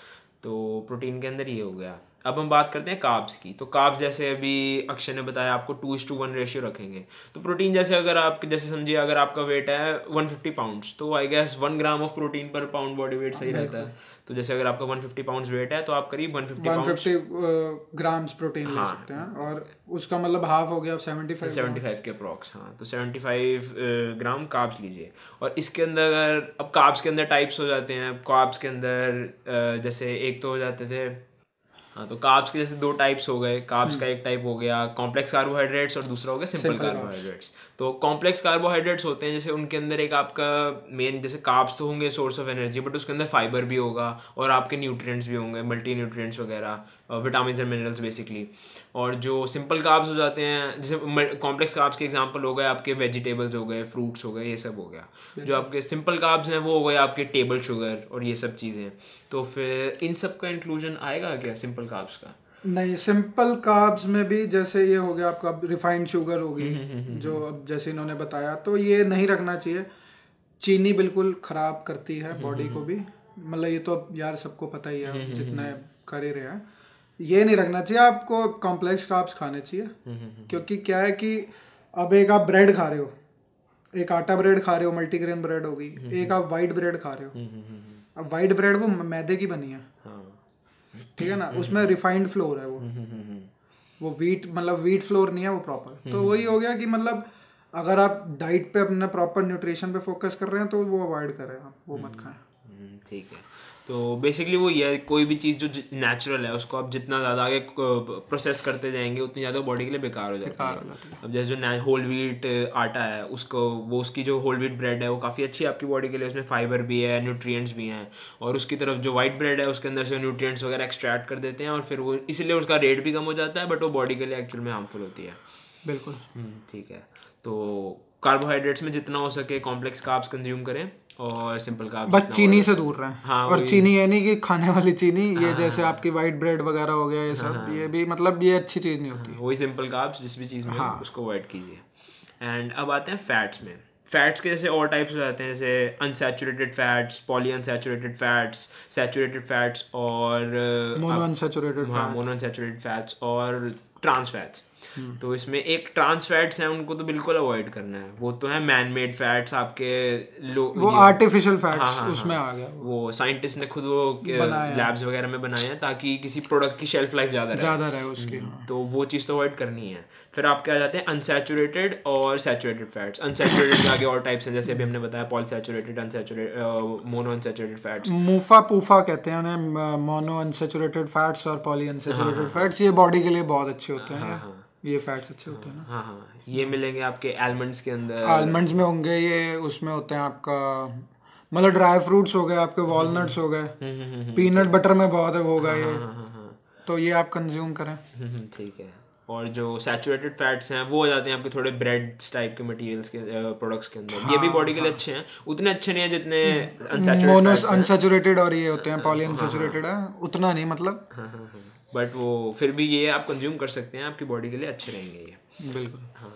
तो प्रोटीन के अंदर ये हो गया। अब हम बात करते हैं काब्स की। तो काब्स जैसे अभी अक्षय ने बताया आपको two is to one ratio रखेंगे। तो प्रोटीन जैसे अगर आप जैसे समझिए अगर आपका वेट है वन फिफ्टी पाउंड्स तो I guess one gram of protein per pound body weight सही रहता है। तो जैसे अगर आपका वन फिफ्टी पाउंड वेट है तो आप करीब वन फिफ्टी ग्राम्स प्रोटीन हाँ, ले सकते हैं और उसका मतलब हाफ़ हो गया सेवेंटी फाइव सेवेंटी फाइव के अप्रॉक्स हाँ। तो सेवेंटी फाइव ग्राम काब्स लीजिए। और इसके अंदर अगर अब काब्स के अंदर टाइप्स हो जाते हैं काब्स के अंदर जैसे एक तो हो जाते थे हाँ तो काब्स के जैसे दो टाइप्स हो गए। काब्स का एक टाइप हो गया कॉम्प्लेक्स कार्बोहाइड्रेट्स और दूसरा हो गया सिंपल कार्बोहाइड्रेट्स तो कॉम्प्लेक्स कार्बोहाइड्रेट्स होते हैं जैसे उनके अंदर एक आपका मेन जैसे काब्स तो होंगे सोर्स ऑफ़ एनर्जी बट उसके अंदर फाइबर भी होगा और आपके न्यूट्रिएंट्स भी होंगे मल्टी न्यूट्रिएंट्स वगैरह विटामिन एंड मिनरल्स बेसिकली और जो सिंपल काब्स हो जाते हैं जैसे कॉम्प्लेक्स काब्स के एग्ज़ाम्पल हो गए आपके वेजिटेबल्स हो गए फ्रूट्स हो गए ये सब हो गया। जो आपके सिंपल काब्स हैं वो हो गए आपके टेबल शुगर और ये सब चीज़ें। तो फिर इन सब का इंक्लूजन आएगा क्या सिंपल काब्स का? नहीं सिंपल कार्ब्स में भी जैसे ये हो गया आपका रिफाइंड शुगर होगी हम्म, हम्म, हम्म, जो अब जैसे इन्होंने बताया तो ये नहीं रखना चाहिए। चीनी बिल्कुल ख़राब करती है बॉडी को भी। मतलब ये तो यार सबको पता ही है जितना कर ही रहे हैं। ये नहीं रखना चाहिए आपको कॉम्प्लेक्स कार्ब्स खाने चाहिए। क्योंकि क्या है कि अब एक आप ब्रेड खा रहे हो एक आटा ब्रेड खा रहे हो मल्टीग्रेन ब्रेड होगी एक आप वाइट ब्रेड खा रहे हो। अब वाइट ब्रेड वो मैदे की बनी है। हाँ। ठीक है ना? उसमें रिफाइंड फ्लोर है वो। वो वीट मतलब वीट फ्लोर नहीं है वो प्रॉपर तो वही हो गया कि मतलब अगर आप डाइट पे अपना प्रॉपर न्यूट्रिशन पे फोकस कर रहे हैं तो वो अवॉइड करें। आप वो मत खाएँ। हम्म, ठीक है। तो बेसिकली वो ये है कोई भी चीज़ जो नेचुरल है उसको आप जितना ज़्यादा आगे प्रोसेस करते जाएँगे उतनी ज़्यादा बॉडी के लिए बेकार हो जाती है। अब जैसे जो होल व्हीट आटा है उसको वो उसकी जो होल व्हीट ब्रेड है वो काफ़ी अच्छी है आपकी बॉडी के लिए उसमें फाइबर भी है न्यूट्रिएंट्स भी हैं और उसकी तरफ़ जो वाइट ब्रेड है उसके अंदर से न्यूट्रिएंट्स वगैरह एक्सट्रैक्ट कर देते हैं और फिर वो इसीलिए उसका रेट भी कम हो जाता है बट वो बॉडी के लिए एक्चुअल में हार्मफुल होती है। बिल्कुल। हम्म, ठीक है। तो कार्बोहाइड्रेट्स में जितना हो सके कॉम्प्लेक्स कार्ब्स कंज्यूम करें। और सिंपल कार्ब्स बस चीनी से दूर रहें। हाँ, और चीनी ये नहीं कि खाने वाली चीनी ये जैसे आपकी वाइट ब्रेड वगैरह हो गया ये सब ये भी मतलब ये अच्छी चीज़ नहीं होती। वही सिंपल कार्ब्स जिस भी चीज़ में हो, उसको अवॉइड कीजिए। एंड अब आते हैं फैट्स में। फैट्स के जैसे और टाइप्स हो जाते हैं जैसे unsaturated fats poly unsaturated fats saturated fats और मोनो अनसेचुरेटेड हाँ मोनो अनसेचुरेटेड फैट्स और ट्रांस फैट्स तो इसमें एक ट्रांस फैट्स हैं उनको तो बिल्कुल अवॉइड करना है। वो तो है मैन मेड फैट्स आपके लो वो आर्टिफिशियल फैट्स हाँ, हाँ, उसमें आ गया वो। साइंटिस्ट ने खुद वो लैब्स वगैरह में बनाए हैं ताकि किसी प्रोडक्ट की शेल्फ लाइफ ज़्यादा रहे। ज़्यादा रहे उसकी हाँ। तो वो चीज़ तो अवॉइड करनी है। फिर आपके आ जाते हैं? अनसेचुरेटेड और सैचुरेटेड फैट्स अनसेचुरेटेड के आगे और टाइप्स हैं जैसे अभी हमने बताया polysaturated unsaturated mono unsaturated fats MUFA PUFA कहते हैं उन्हें मोनो अनसेचुरेटेड फैट्स और पॉली अनसेचुरेटेड फैट्स ये बॉडी के लिए बहुत अच्छे होते हैं। ये फैट्स अच्छे होते हैं ना। हाँ हाँ ये मिलेंगे आपके आलमंड्स के अंदर। आलमंड्स में होंगे ये उसमें होते हैं आपका मतलब ड्राई फ्रूट्स हो गए आपके वॉलनट्स हो गए पीनट बटर में बहुत है होगा ये। तो ये आप कंज्यूम करें। हम्म, ठीक है। और जो सैचुरेटेड फैट्स हैं वो हो जाते हैं आपके थोड़े ब्रेड टाइप के मटेरियल्स के प्रोडक्ट्स के अंदर। हाँ, ये भी बॉडी के लिए अच्छे हैं। उतने अच्छे नहीं है जितने अनसेचुरेटेड और ये होते हैं पॉली अनसेचुरेटेड है। उतना नहीं मतलब हाँ हाँ हाँ। बट वो फिर भी ये आप कंज्यूम कर सकते हैं आपकी बॉडी के लिए अच्छे रहेंगे ये। बिल्कुल। हाँ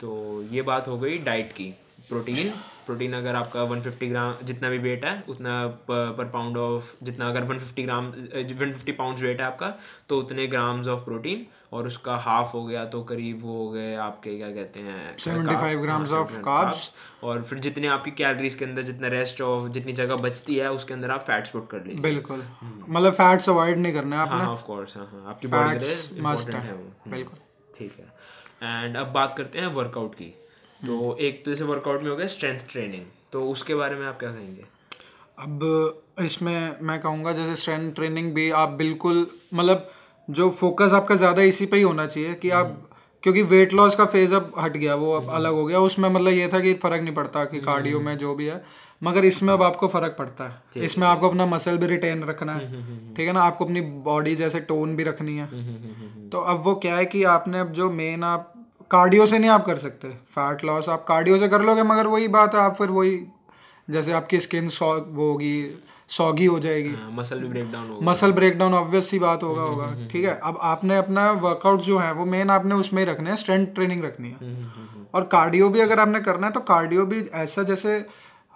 तो ये बात हो गई डाइट की प्रोटीन प्रोटीन अगर आपका 150 ग्राम जितना भी वेट है उतना पर पाउंड ऑफ़ जितना अगर 150 ग्राम 150 पाउंड वेट है आपका तो उतने ग्राम्स ऑफ़ प्रोटीन और उसका हाफ़ हो गया तो करीब वो हो गए आपके क्या कहते हैं 75 ग्राम्स ऑफ़ कार्ब्स और फिर जितने आपकी कैलोरीज के अंदर जितना रेस्ट ऑफ़ जितनी जगह बचती है उसके अंदर आप फैट्स पुट कर लीजिए। बिल्कुल। मतलब फैट्स अवॉइड नहीं करना है हाँ ऑफ़ कोर्स हाँ हाँ। आपकी बॉडी के लिए मस्ट है। वो। बिल्कुल। ठीक है। एंड अब बात करते हैं वर्कआउट की। तो एक तो जैसे वर्कआउट में हो गया स्ट्रेंथ ट्रेनिंग तो उसके बारे में आप क्या कहेंगे? अब इसमें मैं कहूँगा जैसे स्ट्रेंथ ट्रेनिंग भी आप बिल्कुल मतलब जो फोकस आपका ज़्यादा इसी पे ही होना चाहिए कि आप क्योंकि वेट लॉस का फ़ेज़ अब हट गया वो अब अलग हो गया। उसमें मतलब ये था कि फ़र्क नहीं पड़ता कि कार्डियो में जो भी है मगर इसमें अब आपको फ़र्क पड़ता है। इसमें आपको अपना मसल भी रिटेन रखना है। ठीक है ना? आपको अपनी बॉडी जैसे टोन भी रखनी है। तो अब वो क्या है कि आपने अब जो मेन आप कार्डियो से नहीं आप कर सकते। फैट लॉस आप कार्डियो से कर लोगे मगर वही बात है आप फिर वही जैसे आपकी स्किन वो होगी सॉगी हो जाएगी। मसल भी ब्रेक डाउन होगा। मसल ब्रेक डाउन ऑब्वियस सी बात होगा होगा। ठीक है अब आपने अपना वर्कआउट जो है वो मेन आपने उसमें ही रखना है स्ट्रेंथ ट्रेनिंग रखनी है। और कार्डियो भी अगर आपने करना है तो कार्डियो भी ऐसा जैसे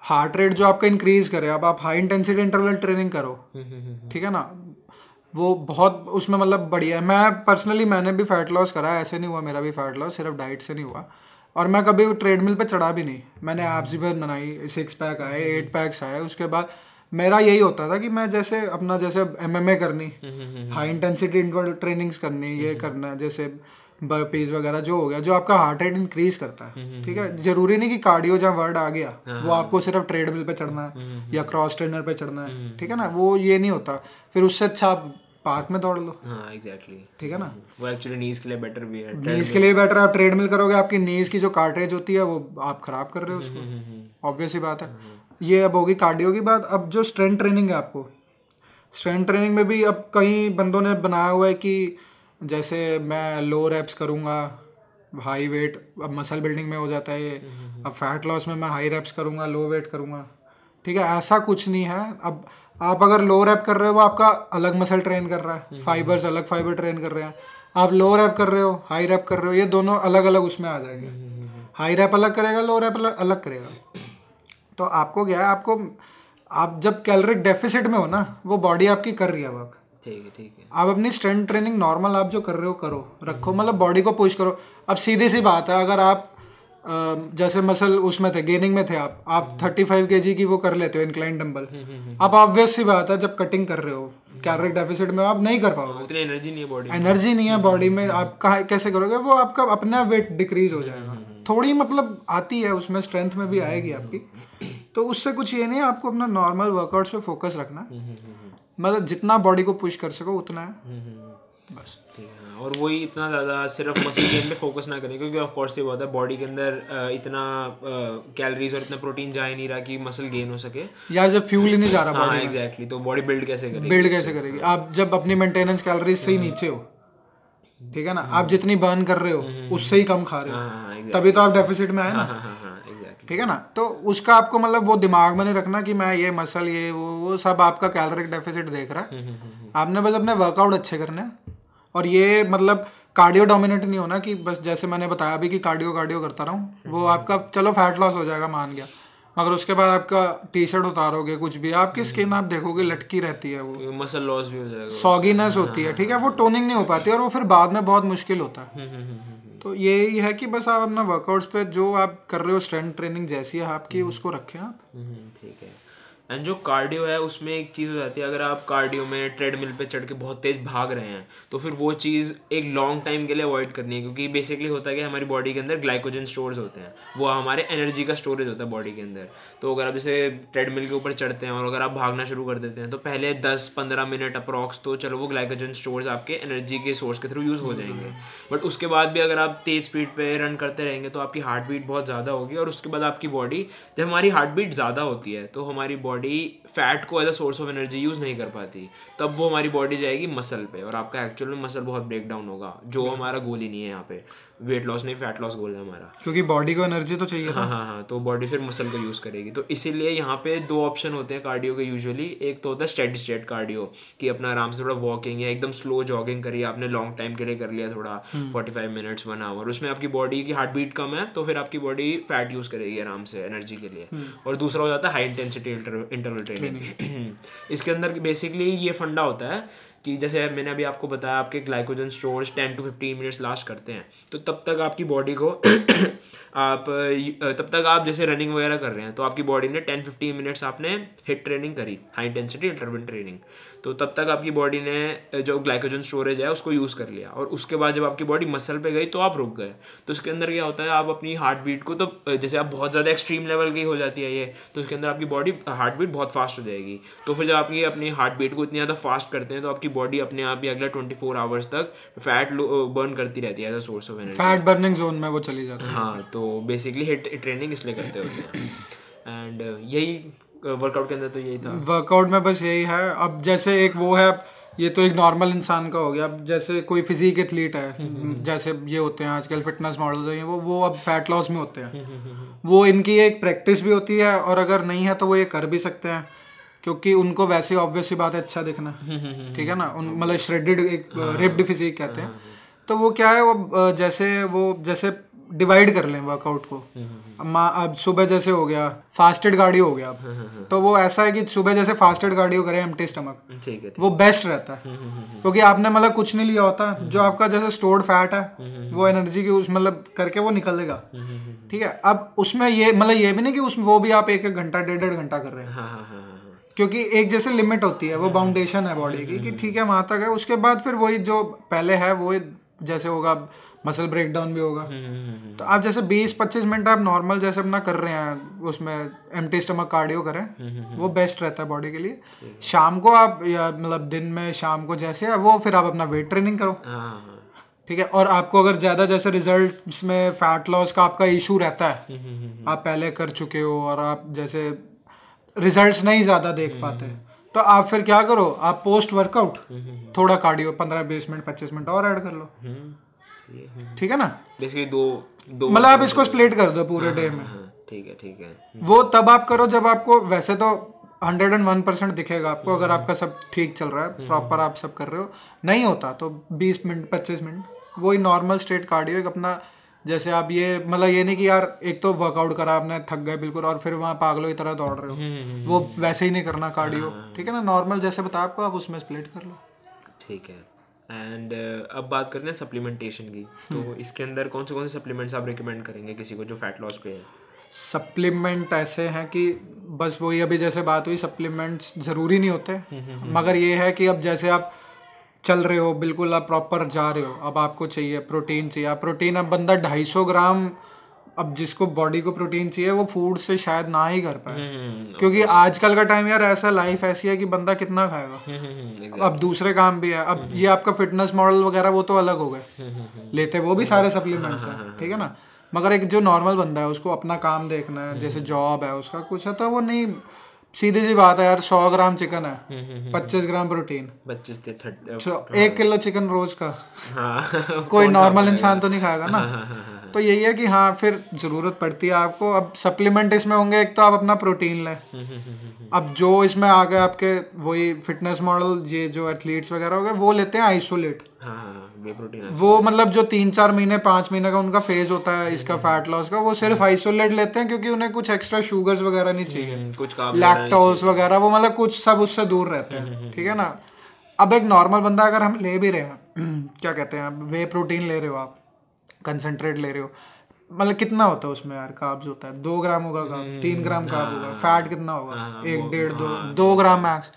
हार्ट रेट जो आपका इंक्रीज करे अब आप हाई इंटेंसिटी इंटरवल ट्रेनिंग करो। ठीक है ना? वो बहुत उसमें मतलब बढ़िया है। मैं पर्सनली मैंने भी फैट लॉस करा है ऐसे नहीं हुआ मेरा भी फैट लॉस सिर्फ़ डाइट से नहीं हुआ। और मैं कभी ट्रेडमिल पे चढ़ा भी नहीं। मैंने ऐप्स भी बनाई सिक्स पैक आए एट पैक्स आए उसके बाद मेरा यही होता था कि मैं जैसे अपना जैसे एमएमए करनी हाई इंटेंसिटी इंटरवल ट्रेनिंग्स करनी ये करना जैसे बर्पीज वगैरह जो हो गया जो आपका हार्ट रेट इंक्रीज करता है ठीक है? ज़रूरी नहीं कि कार्डियो जहाँ वर्ड आ गया वो आपको सिर्फ़ ट्रेडमिल पे चढ़ना है या क्रॉस ट्रेनर पे चढ़ना है ठीक है ना? वो ये नहीं होता। फिर उससे अच्छा आप पार्क में दौड़ लो। हाँ एग्जैक्टली ठीक है ना? वो एक्चुअली नीज के लिए बेटर भी है नीज के लिए बेटर आप ट्रेडमिल करोगे आपकी नीज की जो कार्टरेज होती है वो आप खराब कर रहे हो उसको। ऑब्वियस ही बात है। ये अब होगी कार्डियो की बात। अब जो स्ट्रेंथ ट्रेनिंग है आपको स्ट्रेंथ ट्रेनिंग में भी अब कई बंदों ने बनाया हुआ है कि जैसे मैं लो रैप्स करूँगा हाई वेट अब मसल बिल्डिंग में हो जाता है ये। अब फैट लॉस में मैं हाई रैप्स करूँगा लो वेट करूँगा। ठीक है ऐसा कुछ नहीं है। अब आप अगर लो रैप कर रहे हो वो आपका अलग मसल ट्रेन कर रहा है। फाइबर्स अलग फाइबर ट्रेन कर रहे हैं। आप लो रैप कर रहे हो हाई रैप कर रहे हो ये दोनों अलग अलग उसमें आ जाएँगे। हाई रैप अलग करेगा लो रैप अलग करेगा। तो आपको क्या है आपको आप जब कैलोरिक डेफिसिट में हो ना वो बॉडी आपकी कर रही है वर्क ठीक है ठीक है। आप अपनी स्ट्रेंथ ट्रेनिंग नॉर्मल आप जो कर रहे हो करो रखो मतलब बॉडी को पुश करो। अब सीधी सी बात है अगर आप जैसे मसल उसमें थे गेनिंग में थे आप आप थर्टी फाइव के जी की वो कर लेते हो इंक्लाइन डंबल अब ऑब्वियस सी बात है जब कटिंग कर रहे हो कैलोरिक डेफिसिट में आप नहीं कर पाओगे। उतनी एनर्जी नहीं है बॉडी एनर्जी नहीं है बॉडी में आप कहाँ कैसे करोगे वो आपका अपना वेट डिक्रीज हो जाएगा। थोड़ी मतलब आती है उसमें स्ट्रेंथ में भी आएगी आपकी। तो उससे कुछ ये नहीं है आपको अपना नॉर्मल वर्कआउट्स पे फोकस रखना। है मतलब जितना बॉडी को पुश कर सको उतना है। बस। और वही इतना ज़्यादा सिर्फ़ मसल गेन पे फोकस ना करें क्योंकि ऑफ़ कोर्स ये बात है बॉडी के अंदर इतना कैलोरीज और इतना प्रोटीन जा ही नहीं रहा कि मसल गेन हो सके। या जब फ्यूल ही नहीं जा रहा हाँ एग्जैक्टली तो बॉडी बिल्ड कैसे करेगी बिल्ड कैसे करेगी? आप जब अपनी मेंटेनेंस कैलोरीज से ही नीचे हो ठीक है ना? आप जितनी बर्न कर रहे हो उससे ही कम खा रहे हो। हाँ हाँ तभी तो आप डेफिसिट में आए ना हाँ हाँ हाँ एग्जैक्टली ठीक है ना? तो उसका आपको मतलब वो दिमाग में नहीं रखना कि मैं ये मसल ये वो वो सब आपका कैलोरिक डेफिसिट देख रहा है। आपने बस अपने वर्कआउट अच्छे करने हैं। और ये मतलब कार्डियो डोमिनेट नहीं होना कि बस जैसे मैंने बताया अभी कि कार्डियो कार्डियो करता रहूँ वो आपका चलो फैट लॉस हो जाएगा मान गया। मगर उसके बाद आपका टी शर्ट उतारोगे कुछ भी आपकी स्किन आप देखोगे लटकी रहती है वो। मसल लॉस भी हो जाएगा सॉगीनेस होती है ठीक है? वो टोनिंग नहीं हो पाती और वो फिर बाद में बहुत मुश्किल होता है। हम्म, हम्म, हम्म, हम्म। तो यही है कि बस आप अपना वर्कआउट्स पे जो आप कर रहे हो स्ट्रेंथ ट्रेनिंग जैसी है आपकी उसको रखें आप हम्म, ठीक है एंड जो कार्डियो है उसमें एक चीज़ हो जाती है अगर आप कार्डियो में ट्रेडमिल पे चढ़ के बहुत तेज भाग रहे हैं तो फिर वो चीज़ एक लॉन्ग टाइम के लिए अवॉइड करनी है क्योंकि बेसिकली होता है कि हमारी बॉडी के अंदर ग्लाइकोजन स्टोर्स होते हैं। वो हमारे एनर्जी का स्टोरेज होता है बॉडी के अंदर। तो अगर आप जैसे ट्रेडमिल के ऊपर चढ़ते हैं और अगर आप भागना शुरू कर देते हैं तो पहले दस पंद्रह मिनट अप्रॉक्स तो चलो वो ग्लाइकोजन स्टोर्स आपके एनर्जी के सोर्स के थ्रू यूज़ हो जाएँगे। बट उसके बाद भी अगर आप तेज स्पीड पर रन करते रहेंगे तो आपकी हार्ट बीट बहुत ज़्यादा होगी और उसके बाद आपकी बॉडी जब हमारी हार्ट बीट ज़्यादा होती है तो हमारी बॉडी फैट को as a source of energy use नहीं कर पाती तब वो हमारी बॉडी जाएगी मसल पे और आपका एक्चुअल में मसल बहुत ब्रेक डाउन होगा जो हमारा गोल ही नहीं है यहाँ पे। वेट लॉस नहीं फैट लॉस गोल है हमारा। क्योंकि बॉडी को एनर्जी तो चाहिए हाँ हाँ हाँ तो बॉडी फिर मसल को यूज़ करेगी। तो इसीलिए यहाँ पे दो ऑप्शन होते हैं कार्डियो के यूजुअली एक तो होता है स्टेडी स्टेट कार्डियो कि अपना आराम से थोड़ा वॉकिंग या एकदम स्लो जॉगिंग करिए आपने लॉन्ग टाइम के लिए कर लिया थोड़ा forty five minutes one hour उसमें आपकी बॉडी की हार्ट बीट कम है तो फिर आपकी बॉडी फैट यूज़ करेगी आराम से एनर्जी के लिए। और दूसरा हो जाता है हाई इंटेंसिटी इंटरवल ट्रेनिंग इसके अंदर बेसिकली ये फंडा होता है कि जैसे मैंने अभी आपको बताया, आपके glycogen stores ten to fifteen minutes last करते हैं। तो तब तक आपकी बॉडी को आप तब तक आप जैसे रनिंग वगैरह कर रहे हैं तो आपकी बॉडी ने टेन फिफ्टीन मिनट्स आपने हिट ट्रेनिंग करी हाई इंटेंसिटी इंटरवल ट्रेनिंग तो तब तक आपकी बॉडी ने जो ग्लाइकोजन स्टोरेज है उसको यूज़ कर लिया। और उसके बाद जब आपकी बॉडी मसल पे गई तो आप रुक गए। तो उसके अंदर क्या होता है आप अपनी हार्ट बीट को तो जैसे आप बहुत ज़्यादा एक्सट्रीम लेवल की हो जाती है ये तो उसके अंदर आपकी बॉडी हार्ट बीट बहुत फास्ट हो जाएगी। तो फिर जब आपकी अपनी हार्ट बीट को इतनी ज़्यादा फास्ट करते हैं तो आपकी बॉडी अपने आप ही अगले ट्वेंटी फोर आवर्स तक फैट बर्न करती रहती है as a source of energy fat burning zone में वो चली जाती है। हाँ तो बेसिकली हिट ट्रेनिंग इसलिए करते होते हैं। एंड यही वर्कआउट के अंदर तो यही था। वर्कआउट में बस यही है। अब जैसे एक वो है ये तो एक नॉर्मल इंसान का हो गया। अब जैसे कोई फिजिक एथलीट है जैसे ये होते हैं आजकल फिटनेस मॉडल्स हैं वो वो अब फैट लॉस में होते हैं। वो इनकी एक प्रैक्टिस भी होती है और अगर नहीं है तो वो ये कर भी सकते हैं क्योंकि उनको वैसे ऑब्वियस सी बात है अच्छा दिखना। ठीक है ना? उन मतलब श्रेडेड एक रिप्ड फिजिक कहते हैं। तो वो क्या है वो जैसे वो जैसे डिवाइड कर लें वर्कआउट को। अब अब सुबह जैसे हो गया फास्टेड कार्डियो हो गया अब। तो वो ऐसा है कि सुबह जैसे फास्टेड कार्डियो करें एम्प्टी स्टमक ठीक है वो बेस्ट रहता है। क्योंकि आपने मतलब कुछ नहीं लिया होता जो आपका जैसे स्टोर्ड फैट है वो एनर्जी की उस मतलब करके वो निकलेगा। ठीक है? अब उसमें ये मतलब ये भी नहीं कि उसमें वो भी आप एक एक घंटा डेढ़ डेढ़ घंटा कर रहे हैं। हाँ हाँ हाँ हाँ क्योंकि एक जैसे लिमिट होती है वो बाउंडेशन है बॉडी की कि ठीक है वहाँ तक है। उसके बाद फिर वही जो पहले है वो जैसे होगा मसल ब्रेक डाउन भी होगा। तो आप जैसे 20-25 मिनट आप नॉर्मल जैसे अपना कर रहे हैं उसमें एम्प्टी स्टमक कार्डियो करें वो बेस्ट रहता है बॉडी के लिए। शाम को आप या मतलब दिन में शाम को जैसे वो फिर आप अपना वेट ट्रेनिंग करो। हाँ हाँ ठीक है? और आपको अगर ज़्यादा जैसे रिज़ल्ट में फैट लॉस का आपका इशू रहता है आप पहले कर चुके हो और आप जैसे रिज़ल्ट नहीं ज़्यादा देख पाते। तो आप फिर क्या करो आप पोस्ट वर्कआउट थोड़ा कार्डियो पंद्रह बीस मिनट पच्चीस मिनट और ऐड कर लो। ठीक है ना? बेसिकली दो दो मतलब आप इसको स्प्लिट कर दो पूरे डे में। हाँ ठीक है ठीक है। वो तब आप करो जब आपको वैसे तो हंड्रेड एंड वन परसेंट दिखेगा आपको अगर आपका सब ठीक चल रहा है प्रॉपर आप सब कर रहे हो। नहीं होता तो बीस मिनट पच्चीस मिनट वही नॉर्मल स्टेट कार्डियो एक अपना जैसे आप ये मतलब ये नहीं कि यार एक तो वर्कआउट करा आपने थक गए बिल्कुल और फिर वहाँ पागलों की तरह दौड़ रहे हो। वो वैसे ही नहीं करना कार्डियो ठीक है ना? नॉर्मल जैसे बताया आपको आप उसमें स्प्लिट कर लो। ठीक है। एंड uh, अब बात करते हैं सप्लीमेंटेशन की। तो इसके अंदर कौन से कौन से सप्लीमेंट्स आप रिकमेंड करेंगे किसी को जो फैट लॉस पे है? सप्लीमेंट ऐसे हैं कि बस वही अभी जैसे बात हुई सप्लीमेंट्स ज़रूरी नहीं होते। मगर ये है कि अब जैसे आप चल रहे हो बिल्कुल आप प्रॉपर जा रहे हो अब आपको चाहिए प्रोटीन चाहिए। प्रोटीन अब बंदा ढाई सौ ग्राम अब जिसको बॉडी को प्रोटीन चाहिए वो फ़ूड से शायद ना ही कर पाए। क्योंकि आजकल का टाइम यार ऐसा लाइफ ऐसी है कि बंदा कितना खाएगा। अब दूसरे काम भी है। अब ये आपका फिटनेस मॉडल वगैरह वो तो अलग हो गए। लेते वो भी सारे सप्लीमेंट्स हैं ठीक है ना? मगर एक जो नॉर्मल बंदा है उसको अपना काम देखना है जैसे जॉब है उसका कुछ है तो वो नहीं सीधी सी बात है यार सौ ग्राम चिकन है। पच्चीस ग्राम प्रोटीन पच्चीस तो एक किलो चिकन रोज का। हाँ। कोई नॉर्मल इंसान तो नहीं खाएगा ना। तो यही है कि हाँ फिर ज़रूरत पड़ती है आपको। अब सप्लीमेंट इसमें होंगे एक तो आप अपना प्रोटीन लें। अब जो इसमें आ गए आपके वही फिटनेस मॉडल ये जो एथलीट्स वगैरह हो गए वो लेते हैं आइसोलेट हाँ हाँ। वे प्रोटीन वो मतलब जो तीन चार महीने पाँच महीने का उनका फ़ेज़ होता है इसका फैट लॉस का वो सिर्फ़ आइसोलेट लेते हैं क्योंकि उन्हें कुछ एक्स्ट्रा शुगर्स वगैरह नहीं चाहिए। कुछ लैक्टोज वगैरह वो मतलब कुछ सब उससे दूर रहते हैं ठीक है ना? अब एक नॉर्मल बंदा अगर हम ले भी रहे हैं क्या कहते हैं वे प्रोटीन ले रहे हो आप कंसनट्रेट ले रहे हो मतलब कितना होता है उसमें यार कार्ब्स होता है? दो ग्राम होगा काब तीन ग्राम कार्ब होगा फैट कितना होगा? एक डेढ़ दो दो ग्राम मैक्स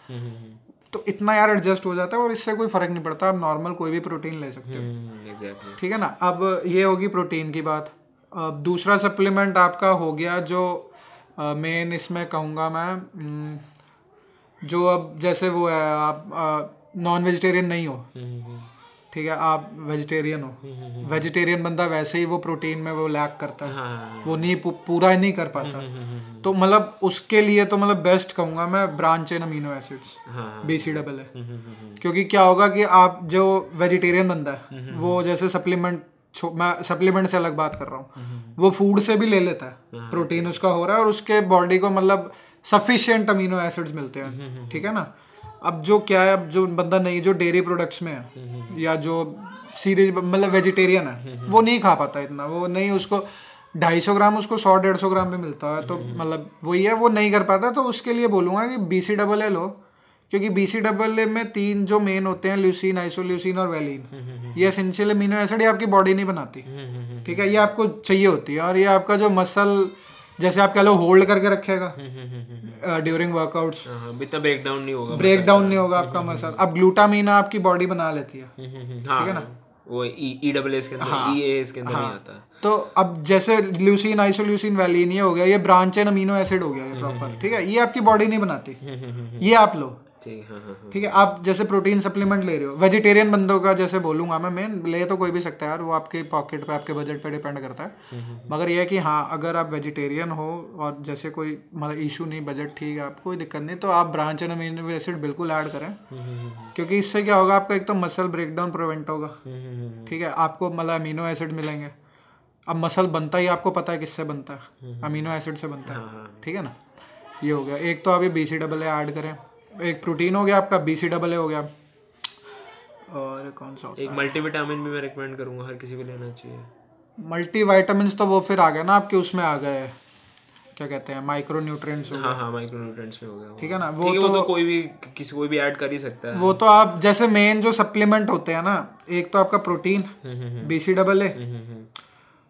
तो इतना यार एडजस्ट हो जाता है और इससे कोई फ़र्क नहीं पड़ता। आप नॉर्मल कोई भी प्रोटीन ले सकते हो। एग्जैक्टली ठीक है ना? अब ये होगी प्रोटीन की बात। अब दूसरा सप्लीमेंट आपका हो गया जो मेन इसमें कहूँगा मैं हम्म, जो अब जैसे वो है आप नॉन वेजिटेरियन नहीं हो। ठीक है आप वेजिटेरियन हो। वेजिटेरियन बंदा वैसे ही वो प्रोटीन में वो लैक करता है। हाँ वो नहीं पूरा ही नहीं कर पाता। तो मतलब उसके लिए तो मतलब बेस्ट कहूँगा मैं ब्रांच इन अमीनो एसिड्स हाँ बी सी डबल है क्योंकि क्या होगा कि आप जो वेजिटेरियन बंदा है वो जैसे सप्लीमेंट मैं सप्लीमेंट से अलग बात कर रहा हूँ। वो फ़ूड से भी ले लेता है। प्रोटीन उसका हो रहा है और उसके बॉडी को मतलब सफिशियंट अमीनो एसिड्स मिलते हैं। ठीक है ना? अब जो क्या है अब जो बंदा नहीं जो डेयरी प्रोडक्ट्स में है या जो सीरीज़ मतलब वेजिटेरियन है वो नहीं खा पाता इतना। वो नहीं उसको ढाई सौ ग्राम उसको सौ डेढ़ सौ ग्राम पे मिलता है तो मतलब वही है वो नहीं कर पाता तो उसके लिए बोलूँगा कि बी सी डबल ए लो क्योंकि बी सी डबल ए में तीन जो मेन होते हैं ल्यूसिन आइसोल्यूसिन और वैलिन ये एसेंशियल अमीनो एसिड ये आपकी बॉडी नहीं बनाती। ठीक है ये आपको चाहिए होती है और ये आपका जो मसल जैसे आप कह लो होल्ड करके रखेगा। ड्यूरिंग वर्कआउट्स ब्रेकडाउन इतना नहीं होगा ब्रेक डाउन नहीं होगा आपका मसल। अब ग्लूटामीन आपकी बॉडी बना लेती है। ठीक है ना? वो ई डबल एस के अंदर ई एस के अंदर नहीं आता। तो अब जैसे ल्यूसिन आइसोल्यूसिन वैलिन ये हो गया ये ब्रांच एन अमीनो एसिड हो गया ये प्रॉपर ठीक है? ये आपकी बॉडी नहीं बनाती। ये आप लो। ठीक हाँ हाँ हाँ। ठीक है आप जैसे प्रोटीन सप्लीमेंट ले रहे हो वेजिटेरियन बंदों का जैसे बोलूँगा मैं मेन ले तो कोई भी सकता है यार वो आपके पॉकेट पे आपके बजट पे डिपेंड करता है। मगर यह है कि हाँ अगर आप वेजिटेरियन हो और जैसे कोई मतलब इशू नहीं बजट ठीक है आपको कोई दिक्कत नहीं तो आप ब्रांच एंड अमीनो एसिड बिल्कुल ऐड करें। क्योंकि इससे क्या होगा आपका एक तो मसल ब्रेकडाउन प्रिवेंट होगा। ठीक है आपको मतलब अमीनो एसिड मिलेंगे। अब मसल बनता ही आपको पता है किससे बनता है। अमीनो एसिड से बनता है। ठीक है ना? ये हो गया। एक तो आप ये बी सी डबल ऐड करें। एक प्रोटीन हो गया आपका बी सी डबल ए हो गया। और कौन सा एक मल्टीविटामिन भी मैं रिकमेंड करूँगा हर किसी को लेना चाहिए। है मल्टी वाइटामिन तो वो फिर आ गया ना आपके उसमें आ गए। क्या कहते हैं माइक्रो न्यूट्रिएंट्स हाँ हाँ माइक्रोन्यूट्रिएंट्स में हो गया ठीक है ना वो है वो तो कोई भी किसी कोई भी ऐड कर ही सकता है। वो तो आप जैसे मेन जो सप्लीमेंट होते हैं ना एक तो आपका protein B C double A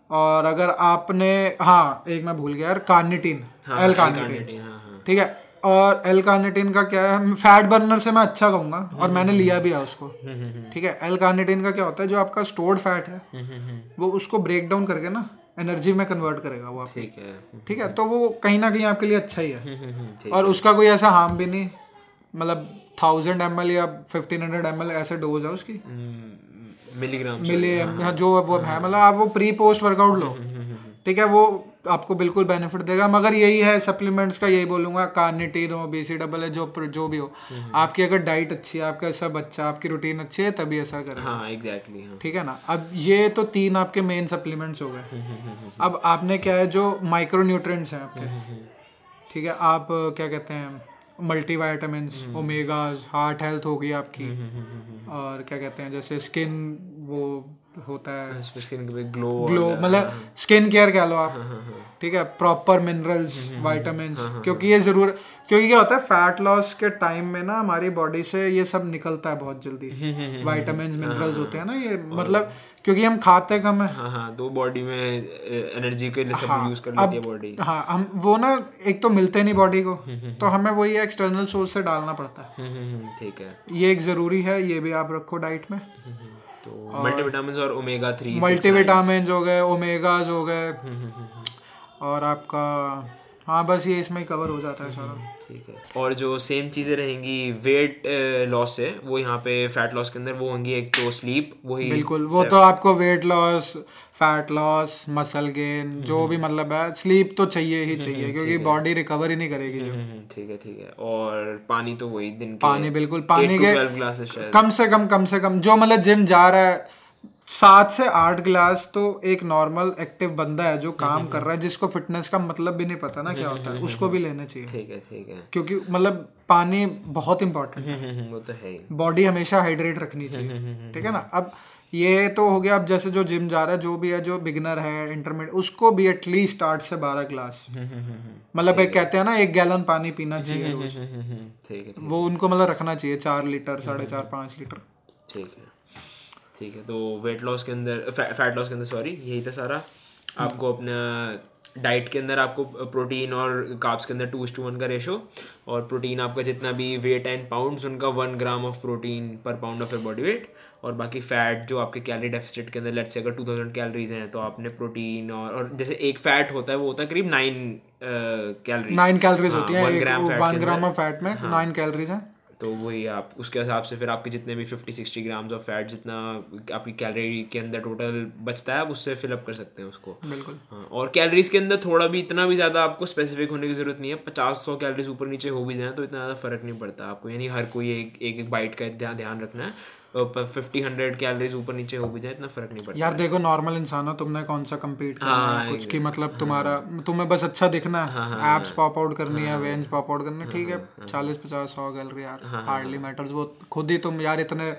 और अगर आपने हाँ एक मैं भूल गया यार कार्निटीन एल कार्निटीन हाँ हाँ। ठीक है और एल कार्निटीन का क्या है? फैट बर्नर से मैं अच्छा कहूँगा और मैंने लिया भी है उसको। ठीक है? एल कार्निटीन का क्या होता है? जो आपका स्टोर्ड फैट है वो उसको ब्रेक डाउन करके ना एनर्जी में कन्वर्ट करेगा वो आपको। ठीक है। ठीक है? तो वो कहीं ना कहीं आपके लिए अच्छा ही है। हम्म, हम्म, और उसका कोई ऐसा हार्म भी नहीं मतलब थाउज़ेंड एम या फिफ्टीन हंड्रेड एम ऐसे डोज है उसकी। मिलीग्राम मिले हाँ, जो वो है मतलब आप वो प्री पोस्ट वर्कआउट लो ठीक है? वो आपको बिल्कुल बेनिफिट देगा। मगर यही है सप्लीमेंट्स का यही बोलूँगा कार्निटीन हो बी सी डबल है जो जो भी हो। आपकी अगर डाइट अच्छी है आपका सब अच्छा आपकी रूटीन अच्छी है तभी ऐसा करें। हाँ एग्जैक्टली हाँ। ठीक है ना? अब ये तो तीन आपके मेन सप्लीमेंट्स हो गए। अब आपने क्या है जो माइक्रो न्यूट्रिएंट्स हैं आपके। ठीक है आप क्या कहते हैं multi vitamin omegas heart health होगी आपकी। और क्या कहते हैं जैसे स्किन वो होता है। स्किन ग्लो ग्लो मतलब स्किन केयर कह लो आप। ठीक है प्रॉपर मिनरल्स वाइटामिन क्योंकि ये ज़रूर क्योंकि क्या होता है फैट लॉस के टाइम में ना हमारी बॉडी से ये सब निकलता है बहुत जल्दी। वाइटामिन मिनरल्स होते हैं ना ये मतलब क्योंकि हम खाते कम है। हाँ हाँ तो बॉडी में एनर्जी के लिए सब यूज़ कर लेती है बॉडी हाँ हम वो ना एक तो मिलते नहीं बॉडी को तो हमें वही एक्सटर्नल सोर्स से डालना पड़ता है। ठीक है। ये एक ज़रूरी है ये भी आप रखो डाइट में। मल्टीविटामिन और ओमेगा थ्री मल्टीविटामिन हो गए ओमेगाज हो गए। और आपका हाँ बस ये इसमें कवर हो जाता है सारा। ठीक है। और जो सेम चीज़ें रहेंगी वेट लॉस से वो यहाँ पे फैट लॉस के अंदर वो होंगी एक तो स्लीप वही बिल्कुल वो तो आपको weight loss fat loss muscle gain जो भी मतलब है स्लीप तो चाहिए ही चाहिए क्योंकि बॉडी रिकवर ही नहीं करेगी जो ठीक है ठीक है। और पानी तो वही दिन पानी बिल्कुल पानी के कम से कम कम से कम जो मतलब जिम जा रहा है सात से आठ गिलास तो एक नॉर्मल एक्टिव बंदा है जो काम कर रहा है जिसको फिटनेस का मतलब भी नहीं पता ना क्या होता है उसको भी लेना चाहिए। ठीक है ठीक है। क्योंकि मतलब पानी बहुत इंपॉर्टेंट है। वो तो है बॉडी हमेशा हाइड्रेट रखनी चाहिए ठीक है ना? अब ये तो हो गया अब जैसे जो जिम जा रहा है जो भी है जो बिगनर है इंटरमीडिएट उसको भी एटलीस्ट आठ से बारह ग्लास। मतलब एक कहते हैं ना एक गैलन पानी पीना चाहिए ठीक है वो उनको मतलब रखना चाहिए चार लीटर साढ़े चार पाँच लीटर ठीक है। ठीक है तो वेट लॉस के अंदर फैट लॉस के अंदर सॉरी यही था सारा। आपको अपना डाइट के अंदर आपको प्रोटीन और काप्स के अंदर टू टू वन का रेशो और प्रोटीन आपका जितना भी वेट एंड पाउंड्स उनका one gram of protein per pound of your body weight और बाकी फैट जो आपके कैलोरी डेफिसिट के अंदर लेट्स से अगर टू थाउज़ेंड कैलोरीज हैं तो आपने प्रोटीन और और जैसे एक फैट होता है वो होता है करीब नाइन कैलोरीज नाइन कैलोरीज होती है वन ग्राम फैट में नाइन कैलोरीज हैं। तो वही आप उसके हिसाब से फिर आपके जितने भी fifty sixty grams of fat जितना आपकी कैलोरी के अंदर टोटल बचता है आप उससे फिलअप कर सकते हैं उसको। बिल्कुल। हाँ और कैलोरीज के अंदर थोड़ा भी इतना भी ज़्यादा आपको स्पेसिफिक होने की ज़रूरत नहीं है। पचास सौ कैलोरीज ऊपर नीचे हो भी जाए तो इतना ज़्यादा फ़र्क नहीं पड़ता आपको। यानी हर कोई एक एक, एक बाइट का ध्यान ध्यान रखना है। फिफ्टी हंड्रेड कैलरीज ऊपर नीचे हो भी जाए इतना फ़र्क नहीं पड़ता। यार देखो नॉर्मल इंसान हो तुमने कौन सा कम्पीट करना हाँ, कुछ की मतलब तुम्हारा तुम्हें बस अच्छा दिखना है। एप्स पॉप आउट करनी है वेंस पॉप आउट करनी ठीक है चालीस पचास सौ गैलरी यार। हार्डली मैटर्स वो खुद ही तुम यार इतने